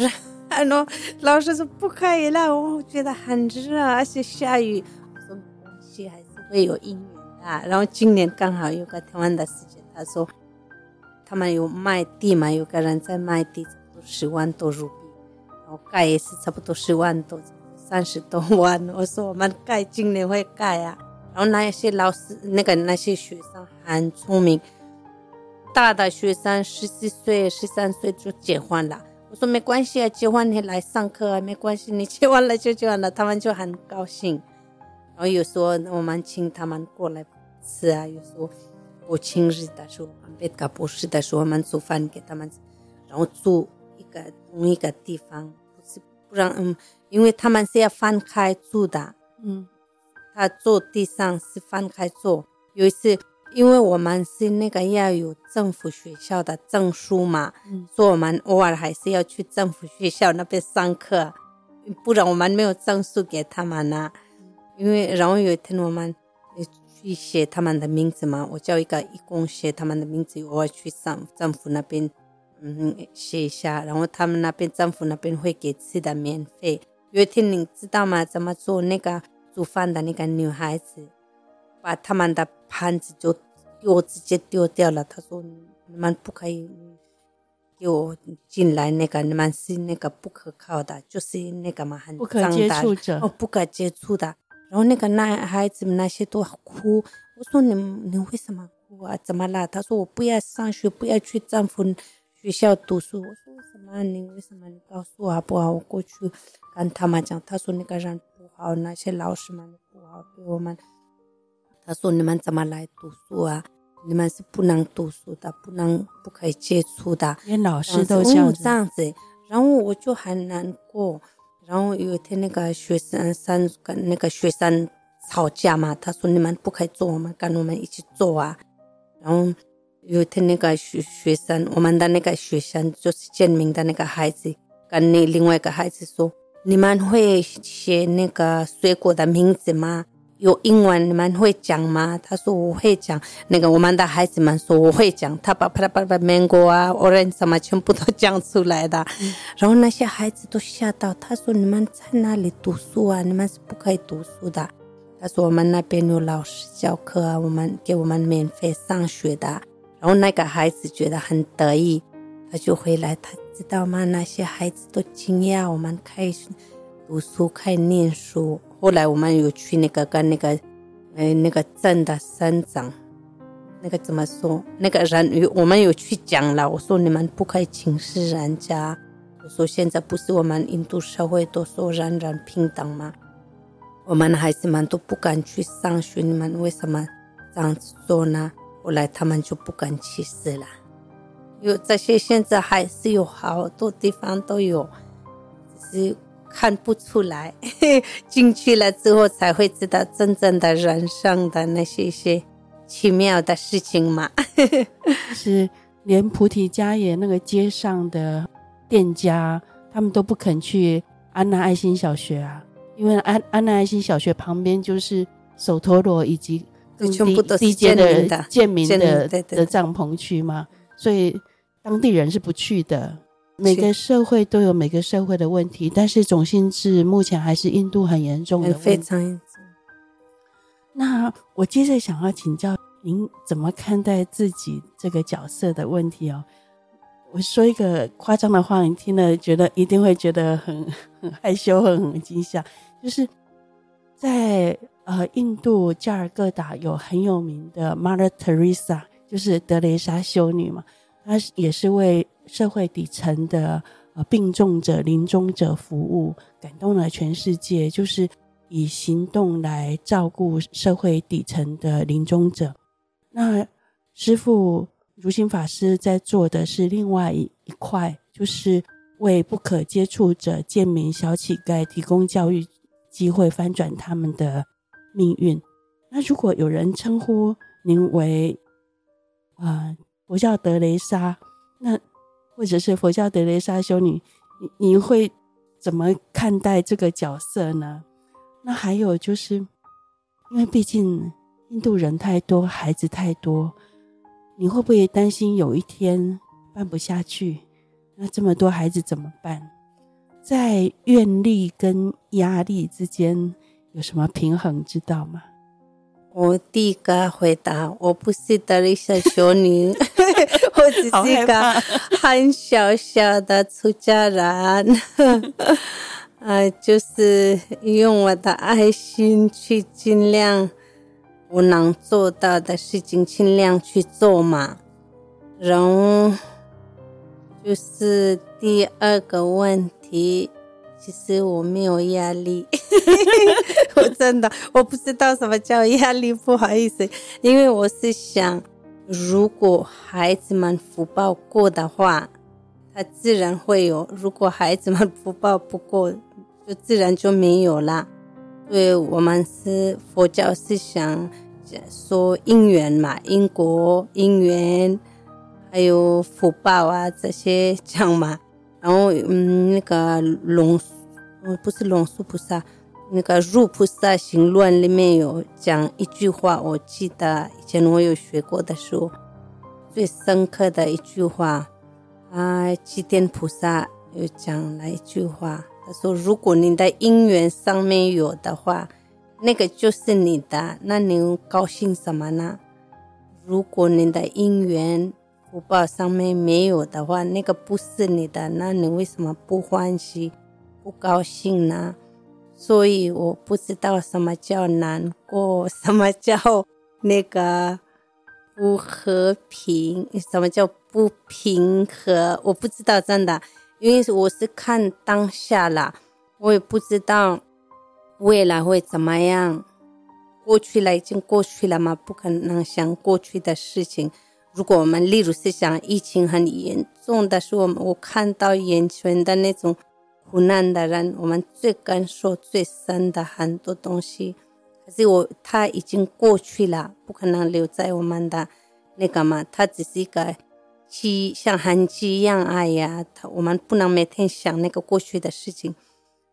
说，很多老师说不可以了，我觉得很热，而且下雨。我说没关系，还是会有姻缘的。然后今年刚好有个台湾的师姐，她说他们有卖地嘛，有个人在卖地，差不多十万多卢比，然后盖也是差不多十万多。三十多万，我说我们盖今年会盖啊。然后那些老师，那个那些学生很聪明，大的学生十四岁、十三岁就结婚了。我说没关系啊，结婚你来上课啊，没关系，你结完了就结完了，他们就很高兴。然后有时候我们请他们过来吃啊，有时候国庆日的时候，别搞不是的时候，我们煮饭给他们，然后住一个同一个地方，不是不让嗯。因为他们是要分开住的，嗯，他坐地上是分开坐。有一次，因为我们是那个要有政府学校的证书嘛，嗯，所以我们偶尔还是要去政府学校那边上课，不然我们没有证书给他们呢。因为然后有一天我们去写他们的名字嘛，我叫一个义工写他们的名字，偶尔去上政府那边，嗯，写一下，然后他们那边政府那边会给吃的免费。有一天，你知道吗？怎么做那个煮饭的那个女孩子，把他们的盘子就丢，直接丢掉了。他说：“你们不可以给我进来，那个你们是那个不可靠的，就是那个嘛，很脏的，不可接触者哦，不可接触的。”然后那个男孩子们那些都哭。我说：“你你为什么哭啊？怎么了？”他说：“我不要上学，不要去政府学校读书。”我说：“为什么？你为什么？你告诉我好不好？我过去。”跟他们讲，他说那个人不好，那些老师们不好对我们。他说你们怎么来读书啊？你们是不能读书的，不能不可以接触的。连老师都这样子，这样子。然后我就很难过。然后有一天那个学生三跟那个学生吵架嘛，他说你们不可以做，我们跟我们一起做啊。然后有一天那个学学生，我们的那个学生就是建明的那个孩子，跟那另外一个孩子说。你们会写那个水果的名字吗？有英文你们会讲吗？他说我会讲。那个我们的孩子们说我会讲，他把啪啪啪 mango 啊，orange 什么全部都讲出来的。嗯、然后那些孩子都吓到，他说你们在哪里读书啊？你们是不可以读书的。他说我们那边有老师教课啊，我们给我们免费上学的。然后那个孩子觉得很得意，他就回来他。知道吗？那些孩子都惊讶，我们开始读书，开始念书。后来我们有去那个跟那个，呃，那个镇的省长，那个怎么说？那个人有我们有去讲了。我说你们不可以轻视人家。我说现在不是我们印度社会都说人人平等吗？我们孩子们都不敢去上学，你们为什么这样子做呢？后来他们就不敢歧视了。有这些，现在还是有好多地方都有，只是看不出来。[laughs] 进去了之后才会知道真正的人生的那些些奇妙的事情嘛。[laughs] 是连菩提迦耶那个街上的店家，他们都不肯去安娜爱心小学啊，因为安安娜爱心小学旁边就是首陀罗以及低全部都是低阶的贱民的的帐篷区嘛。所以当地人是不去的。每个社会都有每个社会的问题，但是种姓制目前还是印度很严重的问题，非常严重。那我接着想要请教您，怎么看待自己这个角色的问题哦？我说一个夸张的话，你听了觉得一定会觉得很很害羞，很很惊吓。就是在呃印度加尔各答有很有名的 Mother Teresa。就是德蕾莎修女嘛，他也是为社会底层的呃病重者、临终者服务，感动了全世界。就是以行动来照顾社会底层的临终者。那师父如心法师在做的是另外一一块，就是为不可接触者、贱民、小乞丐提供教育机会，翻转他们的命运。那如果有人称呼您为啊、呃，佛教德雷莎，那或者是佛教德雷莎修女，你你会怎么看待这个角色呢？那还有就是，因为毕竟印度人太多，孩子太多，你会不会担心有一天办不下去？那这么多孩子怎么办？在愿力跟压力之间有什么平衡，知道吗？我第一个回答，我不是德丽莎修女，[laughs] 我只是一个很小小的出家人，[laughs] 呃，就是用我的爱心去尽量我能做到的事情，尽量去做嘛。然后就是第二个问题。其实我没有压力，[laughs] 我真的我不知道什么叫压力，不好意思，因为我是想，如果孩子们福报过的话，他自然会有；如果孩子们福报不过，就自然就没有了。所以我们是佛教思想说因缘嘛，因果、因缘，还有福报啊这些讲嘛。然后，嗯，那个龙，嗯，不是龙树菩萨，那个《入菩萨行论》里面有讲一句话，我记得以前我有学过的书，最深刻的一句话啊，寂天菩萨有讲了一句话，他说：“如果你的因缘上面有的话，那个就是你的，那你高兴什么呢？如果你的因缘……”福报上面没有的话，那个不是你的，那你为什么不欢喜、不高兴呢？所以我不知道什么叫难过，什么叫那个不和平，什么叫不平和，我不知道真的，因为我是看当下啦，我也不知道未来会怎么样。过去了已经过去了嘛，不可能想过去的事情。如果我们例如是想疫情很严重的时候，我看到眼前的那种苦难的人，我们最感受最深的很多东西。可是我他已经过去了，不可能留在我们的那个嘛。他只是一个记，像痕迹一样。哎呀，他我们不能每天想那个过去的事情，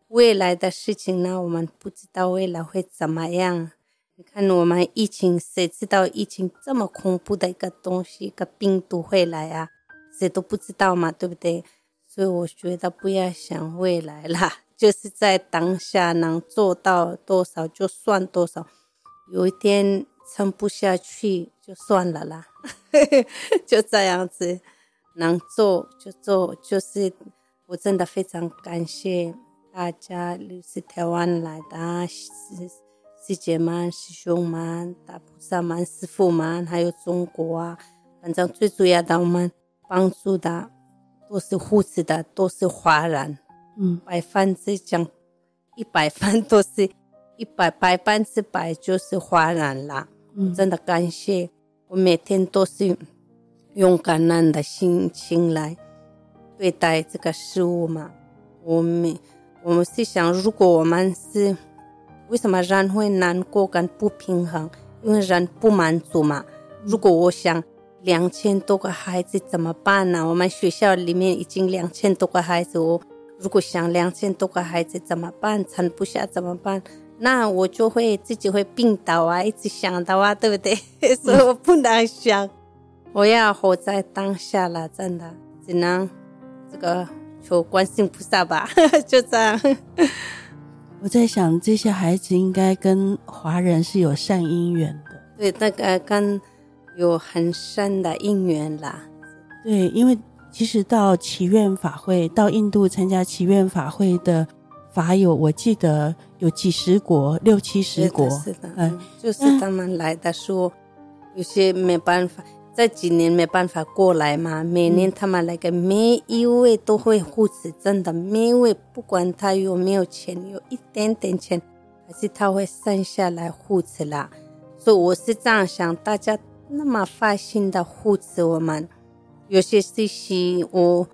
未来的事情呢，我们不知道未来会怎么样。你看，我们疫情，谁知道疫情这么恐怖的一个东西，一个病毒会来啊？谁都不知道嘛，对不对？所以我觉得不要想未来啦，就是在当下能做到多少就算多少。有一天撑不下去就算了啦，[laughs] 就这样子，能做就做。就是我真的非常感谢大家，又是台湾来的。师师姐们、师兄们、大菩萨们、师父们，还有中国啊，反正最主要的，我们帮助的都是护士的，都是华人。嗯，百分之讲一百分都是一百百分之百就是华人啦。嗯，真的感谢，我每天都是用感恩的心情来对待这个事物嘛。我们我们是想，如果我们是。为什么人会难过跟不平衡？因为人不满足嘛。如果我想两千多个孩子怎么办呢？我们学校里面已经两千多个孩子，我如果想两千多个孩子怎么办？撑不下怎么办？那我就会自己会病倒啊，一直想的啊，对不对？[laughs] 所以我不能想，我要活在当下了，真的只能这个求观世音菩萨吧，[laughs] 就这样。我在想，这些孩子应该跟华人是有善因缘的。对，那个跟有很深的因缘啦。对，因为其实到祈愿法会，到印度参加祈愿法会的法友，我记得有几十国，六七十国。是的，嗯，就是他们来的时候，有些没办法。这几年没办法过来嘛，每年他们来个，每一位都会护持，真的，每一位不管他有没有钱，有一点点钱，还是他会剩下来护持啦。所以我是这样想，大家那么发心的护持我们，有些是洗我，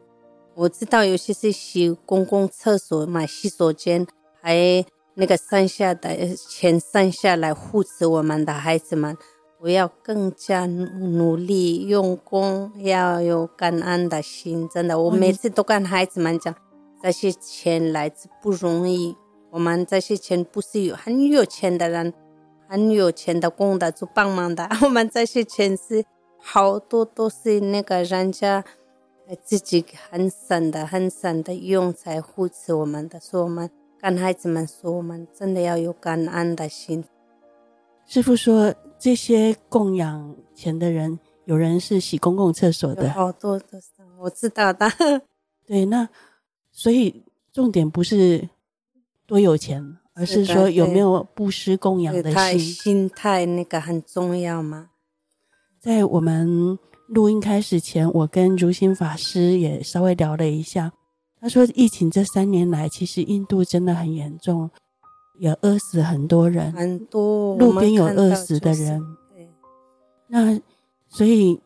我知道有些是洗公共厕所嘛，洗手间，还那个剩下的钱剩下来护持我们的孩子们。我要更加努力用功，要有感恩的心。真的，我每次都跟孩子们讲，这些钱来之不容易，我们这些钱不是有很有钱的人，很有钱的供的就帮忙的。[laughs] 我们这些钱是好多都是那个人家自己很省的、很省的用才扶持我们的。所以我们跟孩子们说，我们真的要有感恩的心。师傅说，这些供养钱的人，有人是洗公共厕所的，好多都是我知道的。对，那所以重点不是。多有钱，而是说有没有布施供养的心，心态那个很重要吗？在我们录音开始前，我跟如心法师也稍微聊了一下。他说，疫情这三年来，其实印度真的很严重，也饿死很多人，很多路边有饿死的人。对，那所以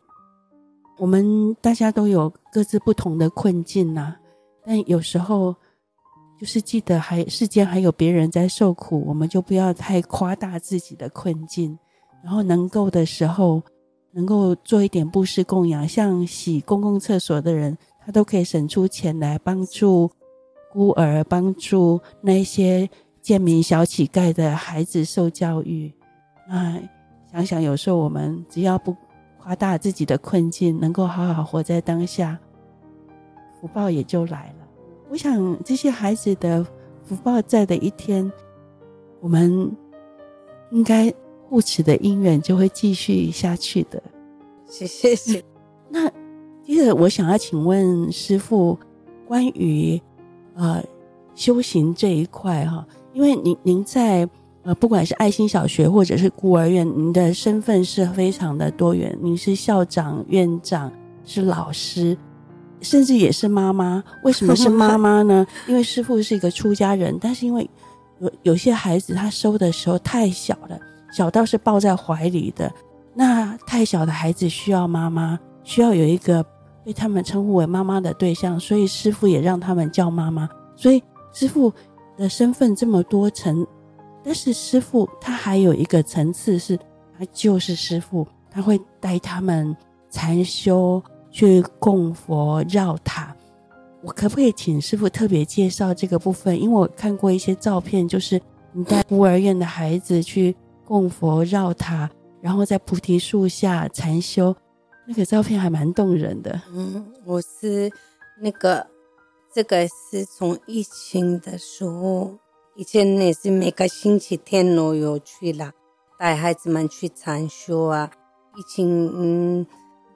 我们大家都有各自不同的困境呐、啊，但有时候。就是记得还世间还有别人在受苦，我们就不要太夸大自己的困境，然后能够的时候，能够做一点布施供养，像洗公共厕所的人，他都可以省出钱来帮助孤儿，帮助那些贱民小乞丐的孩子受教育。啊，想想有时候我们只要不夸大自己的困境，能够好好活在当下，福报也就来了。我想这些孩子的福报在的一天，我们应该护持的因缘就会继续下去的。谢谢谢。[laughs] 那接着我想要请问师傅，关于呃修行这一块哈，因为您您在呃不管是爱心小学或者是孤儿院，您的身份是非常的多元，您是校长、院长，是老师。甚至也是妈妈，为什么是妈妈呢？[laughs] 因为师傅是一个出家人，但是因为有有些孩子他收的时候太小了，小到是抱在怀里的，那太小的孩子需要妈妈，需要有一个被他们称呼为妈妈的对象，所以师傅也让他们叫妈妈。所以师傅的身份这么多层，但是师傅他还有一个层次是，他就是师傅，他会带他们禅修。去供佛绕塔，我可不可以请师傅特别介绍这个部分？因为我看过一些照片，就是你带孤儿院的孩子去供佛绕塔，然后在菩提树下禅修，那个照片还蛮动人的。嗯，我是那个，这个是从疫情的时候，以前也是每个星期天都有去了，带孩子们去禅修啊。疫情嗯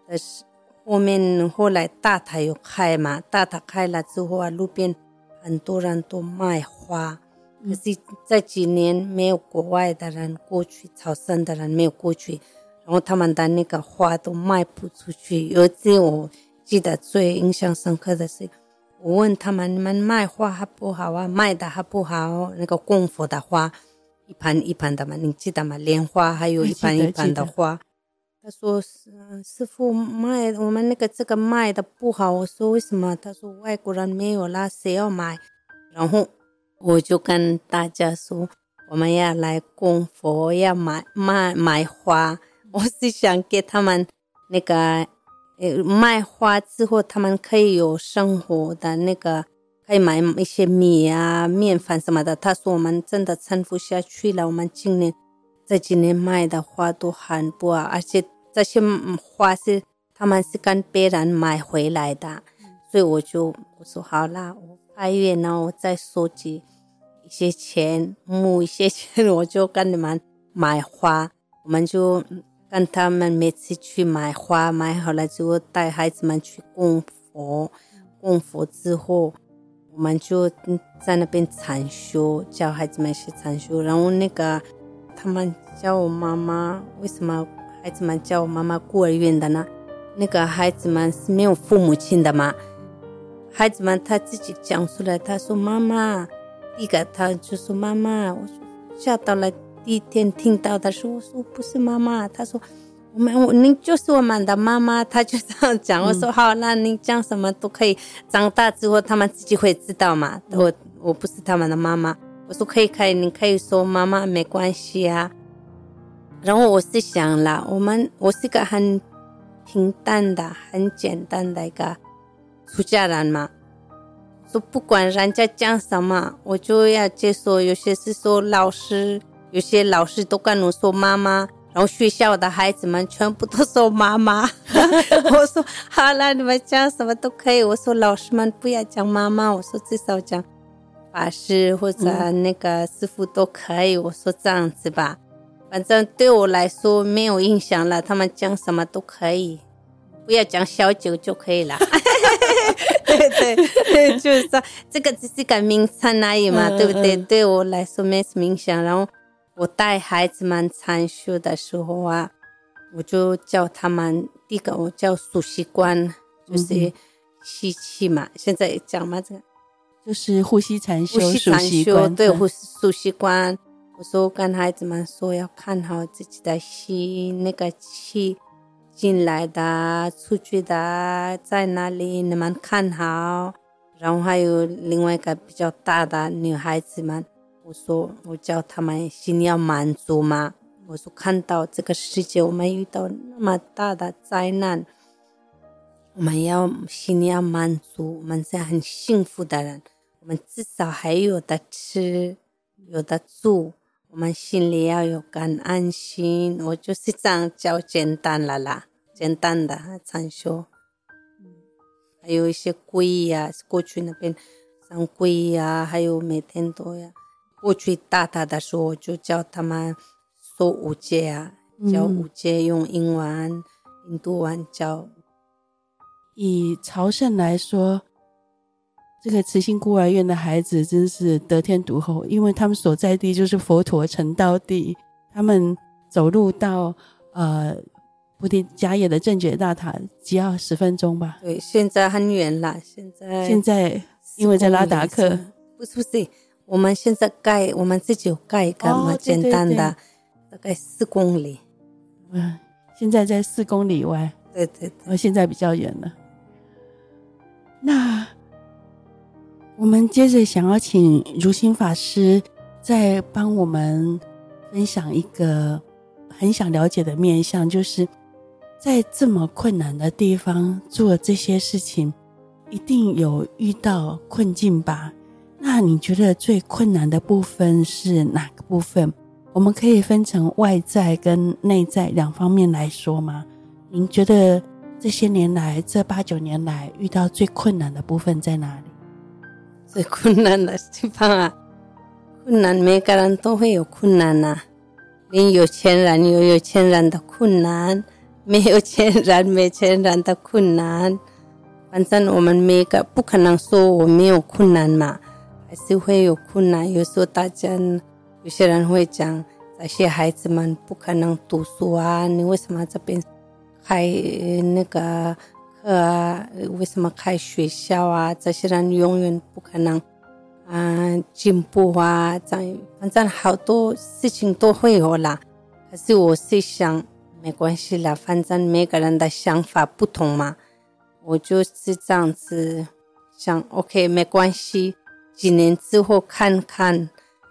的时。后面后来大塔有开嘛，大塔开了之后啊，路边很多人都卖花，可是这几年没有国外的人过去，朝圣的人没有过去，然后他们的那个花都卖不出去。有一次我记得最印象深刻的是，我问他们：你们卖花好不好啊？卖的好不好？那个供佛的花，一盘一盘的嘛，你记得吗？莲花还有一盘一盘的花。他说：“是师傅卖我们那个这个卖的不好。”我说：“为什么？”他说：“外国人没有啦，谁要买？”然后我就跟大家说：“我们要来供佛，要买买买花。”我是想给他们那个呃卖花之后，他们可以有生活的那个，可以买一些米啊、面粉什么的。他说：“我们真的撑不下去了，我们今年。”这几年卖的花都很不好，而且这些花是他们是跟别人买回来的，所以我就我说好啦，我八月呢，我再收集一些钱，募一些钱，我就跟你们买花。我们就跟他们每次去买花，买好了之后带孩子们去供佛，供佛之后，我们就在那边禅修，教孩子们去禅修，然后那个。他们叫我妈妈，为什么孩子们叫我妈妈孤儿院的呢？那个孩子们是没有父母亲的嘛？孩子们他自己讲出来，他说妈妈，一个他就说妈妈，我吓到了。第一天听到的时候，我说不是妈妈，他说我们我您就是我们的妈妈，他就这样讲。我说好，那您讲什么都可以，长大之后他们自己会知道嘛。我我不是他们的妈妈。我说可以，可以，你可以说妈妈没关系啊。然后我是想了，我们我是个很平淡的、很简单的一个出家人嘛。说不管人家讲什么，我就要接受。有些是说老师，有些老师都跟我说妈妈，然后学校的孩子们全部都说妈妈。[laughs] 我说好了，你们讲什么都可以。我说老师们不要讲妈妈，我说至少讲法师或者那个师傅都可以。我说这样子吧，反正对我来说没有影响了，他们讲什么都可以，不要讲小九就可以了。对对，[laughs] 就是说这个只是个名称而已嘛，对不对？对我来说没什么影响。然后我带孩子们禅修的时候啊，我就教他们第一个我叫数息观，就是吸气嘛。现在讲嘛，这个就是呼吸禅修，呼吸禅修对，呼吸呼吸观。我说跟孩子们说要看好自己的心那个气。进来的、出去的在哪里？你们看好。然后还有另外一个比较大的女孩子们，我说我叫他们心要满足嘛。我说看到这个世界，我们遇到那么大的灾难，我们要心里要满足。我们是很幸福的人，我们至少还有的吃，有的住。我们心里要有感恩心。我就是这样教简单了啦。简单的禅修，还有一些皈呀，过去那边上皈呀，还有每天都要。过去大大的时候，我就教他们说五戒啊，教五戒用英文、嗯、印度文教。以朝圣来说，这个慈心孤儿院的孩子真是得天独厚，因为他们所在地就是佛陀成道地，他们走路到呃。菩提迦叶的正觉大塔只要十分钟吧？对，现在很远了。现在现在因为在拉达克，不是不是，我们现在盖，我们自己盖一个嘛，简单的，大概四公里。嗯，现在在四公里外。对对对，我现在比较远了。那我们接着想要请如心法师再帮我们分享一个很想了解的面向，就是。在这么困难的地方做这些事情，一定有遇到困境吧？那你觉得最困难的部分是哪个部分？我们可以分成外在跟内在两方面来说吗？您觉得这些年来，这八九年来遇到最困难的部分在哪里？最困难的地方啊，困难每个人都会有困难呐、啊，连有钱人有有钱人的困难。没有钱人，没钱人的困难。反正我们每个不可能说我没有困难嘛，还是会有困难。有时候大家有些人会讲，这些孩子们不可能读书啊，你为什么这边开那个课啊？为什么开学校啊？这些人永远不可能啊进步啊！这样反正好多事情都会有啦。可是我是想。没关系啦，反正每个人的想法不同嘛。我就是这样子想，OK，没关系。几年之后看看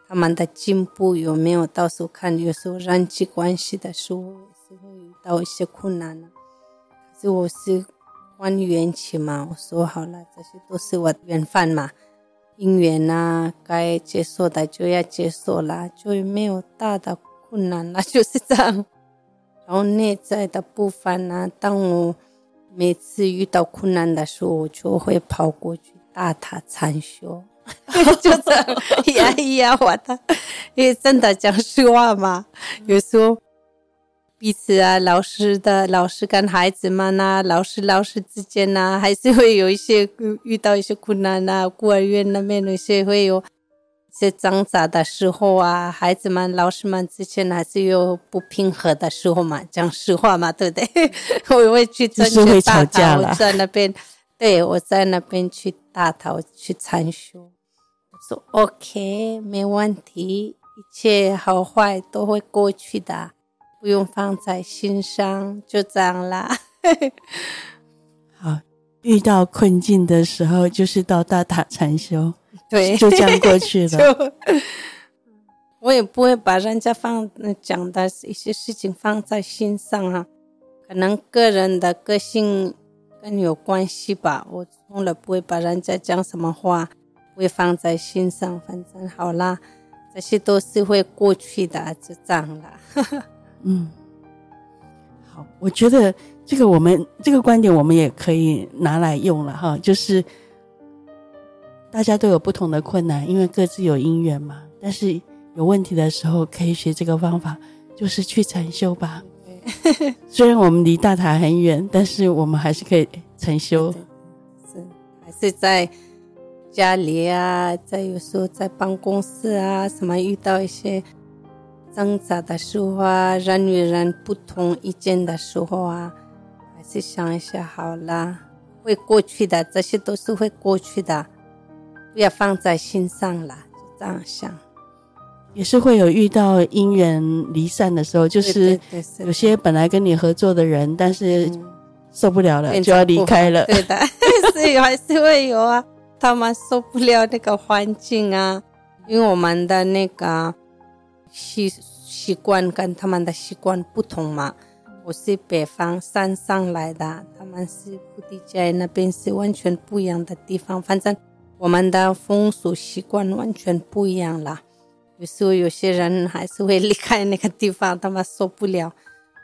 他们的进步有没有，到时候看。有时候人际关系的时候也是会遇到一些困难。可是我是还缘起嘛，我说好了，这些都是我的缘分嘛，因缘啊，该接受的就要接受了，就没有大的困难了，[laughs] 就是这样。然后内在的部分呢，当我每次遇到困难的时候，我就会跑过去大塔禅修，[laughs] 就这样 [laughs] 压一压我的，因为真的讲实话嘛，有时候彼此啊，老师的老师跟孩子们呐、老师老师之间呐、还是会有一些遇到一些困难呐、孤儿院那边那些会有。些挣扎的时候啊，孩子们、老师们之间还是有不平和的时候嘛，讲实话嘛，对不对？[laughs] 我会去争取大头，我在那边，对，我在那边去大头去禅修。说 OK，没问题，一切好坏都会过去的，不用放在心上，就这样啦。[laughs] 好，遇到困境的时候，就是到大塔禅修。对，就这样过去了。我也不会把人家放讲的一些事情放在心上啊。可能个人的个性跟你有关系吧。我从来不会把人家讲什么话，不会放在心上。反正好啦，这些都是会过去的，就这样了。嗯，好，我觉得这个我们这个观点我们也可以拿来用了哈，就是大家都有不同的困难，因为各自有因缘嘛。但是有问题的时候，可以学这个方法，就是去禅修吧。虽然我们离大塔很远，但是我们还是可以禅修。是，还是在家里啊，在有时候在办公室啊，什么遇到一些挣扎的时候啊，人与人不同意见的时候啊，还是想一下好啦，会过去的，这些都是会过去的，不要放在心上了，就这样想。也是会有遇到因缘离散的时候，就是有些本来跟你合作的人，但是受不了了，嗯、就要离开了。对的，[laughs] 所以还是会有啊，他们受不了那个环境啊，因为我们的那个习习惯跟他们的习惯不同嘛。我是北方山上来的，他们是菩提迦那边是完全不一样的地方，反正我们的风俗习惯完全不一样了。有时候有些人还是会离开那个地方，他们受不了。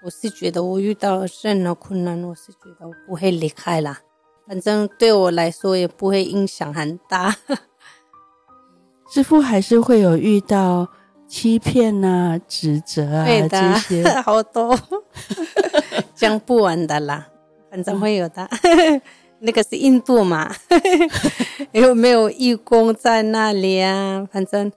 我是觉得我遇到任何困难，我是觉得我不会离开了。反正对我来说也不会影响很大。[laughs] 师父还是会有遇到欺骗啊、指责啊这些，[laughs] 好多 [laughs] 讲不完的啦。反正会有的，[laughs] 那个是印度嘛，有没有义工在那里啊？反正。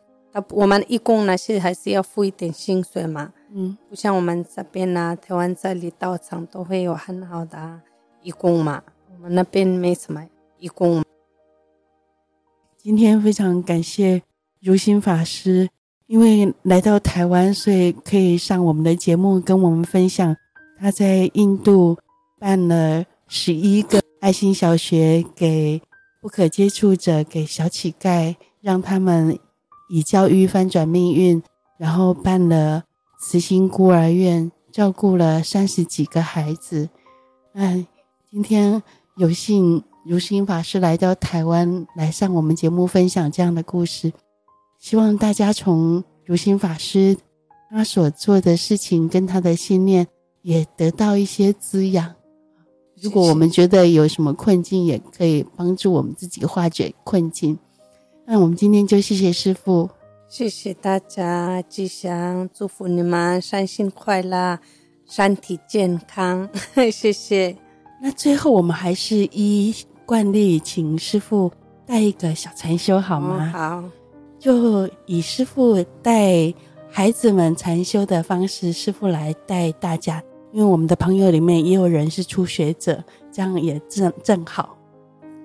我们义工那些还是要付一点薪水嘛，嗯，不像我们这边呢、啊，台湾这里道场都会有很好的义工嘛，我们那边没什么义工。今天非常感谢如心法师，因为来到台湾，所以可以上我们的节目，跟我们分享他在印度办了十一个爱心小学，给不可接触者，给小乞丐，让他们。以教育翻转命运，然后办了慈心孤儿院，照顾了三十几个孩子。嗯，今天有幸如心法师来到台湾，来上我们节目分享这样的故事，希望大家从如心法师他所做的事情跟他的信念，也得到一些滋养。如果我们觉得有什么困境，也可以帮助我们自己化解困境。那我们今天就谢谢师傅，谢谢大家，吉祥，祝福你们身心快乐，身体健康，[laughs] 谢谢。那最后我们还是依惯例，请师傅带一个小禅修好吗？哦，好，就以师傅带孩子们禅修的方式，师傅来带大家，因为我们的朋友里面也有人是初学者，这样也正正好。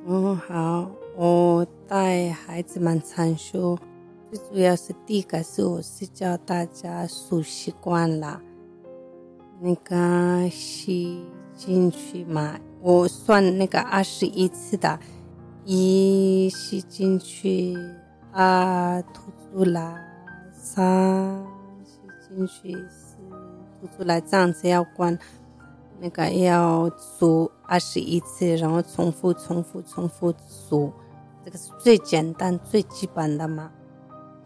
嗯，好。我带孩子们禅修，最主要是第一个是我是教大家数习惯了，那个吸进去嘛，我算那个二十一次的，一吸进去，啊吐出来，三吸进去，四吐出来，这样子要关。那个要数二十一次，然后重复、重复、重复数。这个是最简单、最基本的嘛。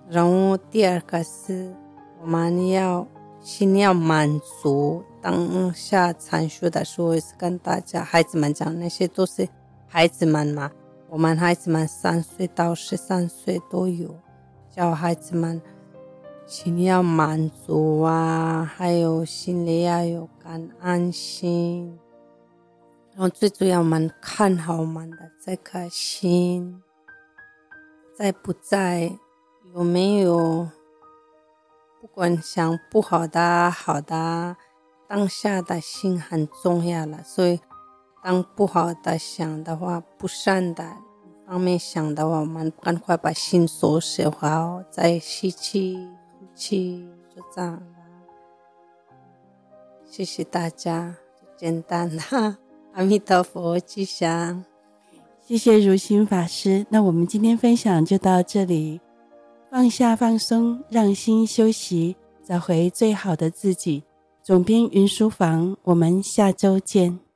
然后第二个是，我们要心要满足。当下阐述的时候，是跟大家孩子们讲，那些都是孩子们嘛。我们孩子们三岁到十三岁都有，教孩子们心里要满足啊，还有心里要有感恩心。然后最主要，我们看好我们的这颗心。在不在？有没有？不管想不好的、好的，当下的心很重要了。所以，当不好的想的话，不善的方面想的话，我们赶快把心收拾好，再吸气、呼气，就这样。谢谢大家，简单了。[laughs] 阿弥陀佛，吉祥。谢谢如心法师，那我们今天分享就到这里。放下放松，让心休息，找回最好的自己。总编云书房，我们下周见。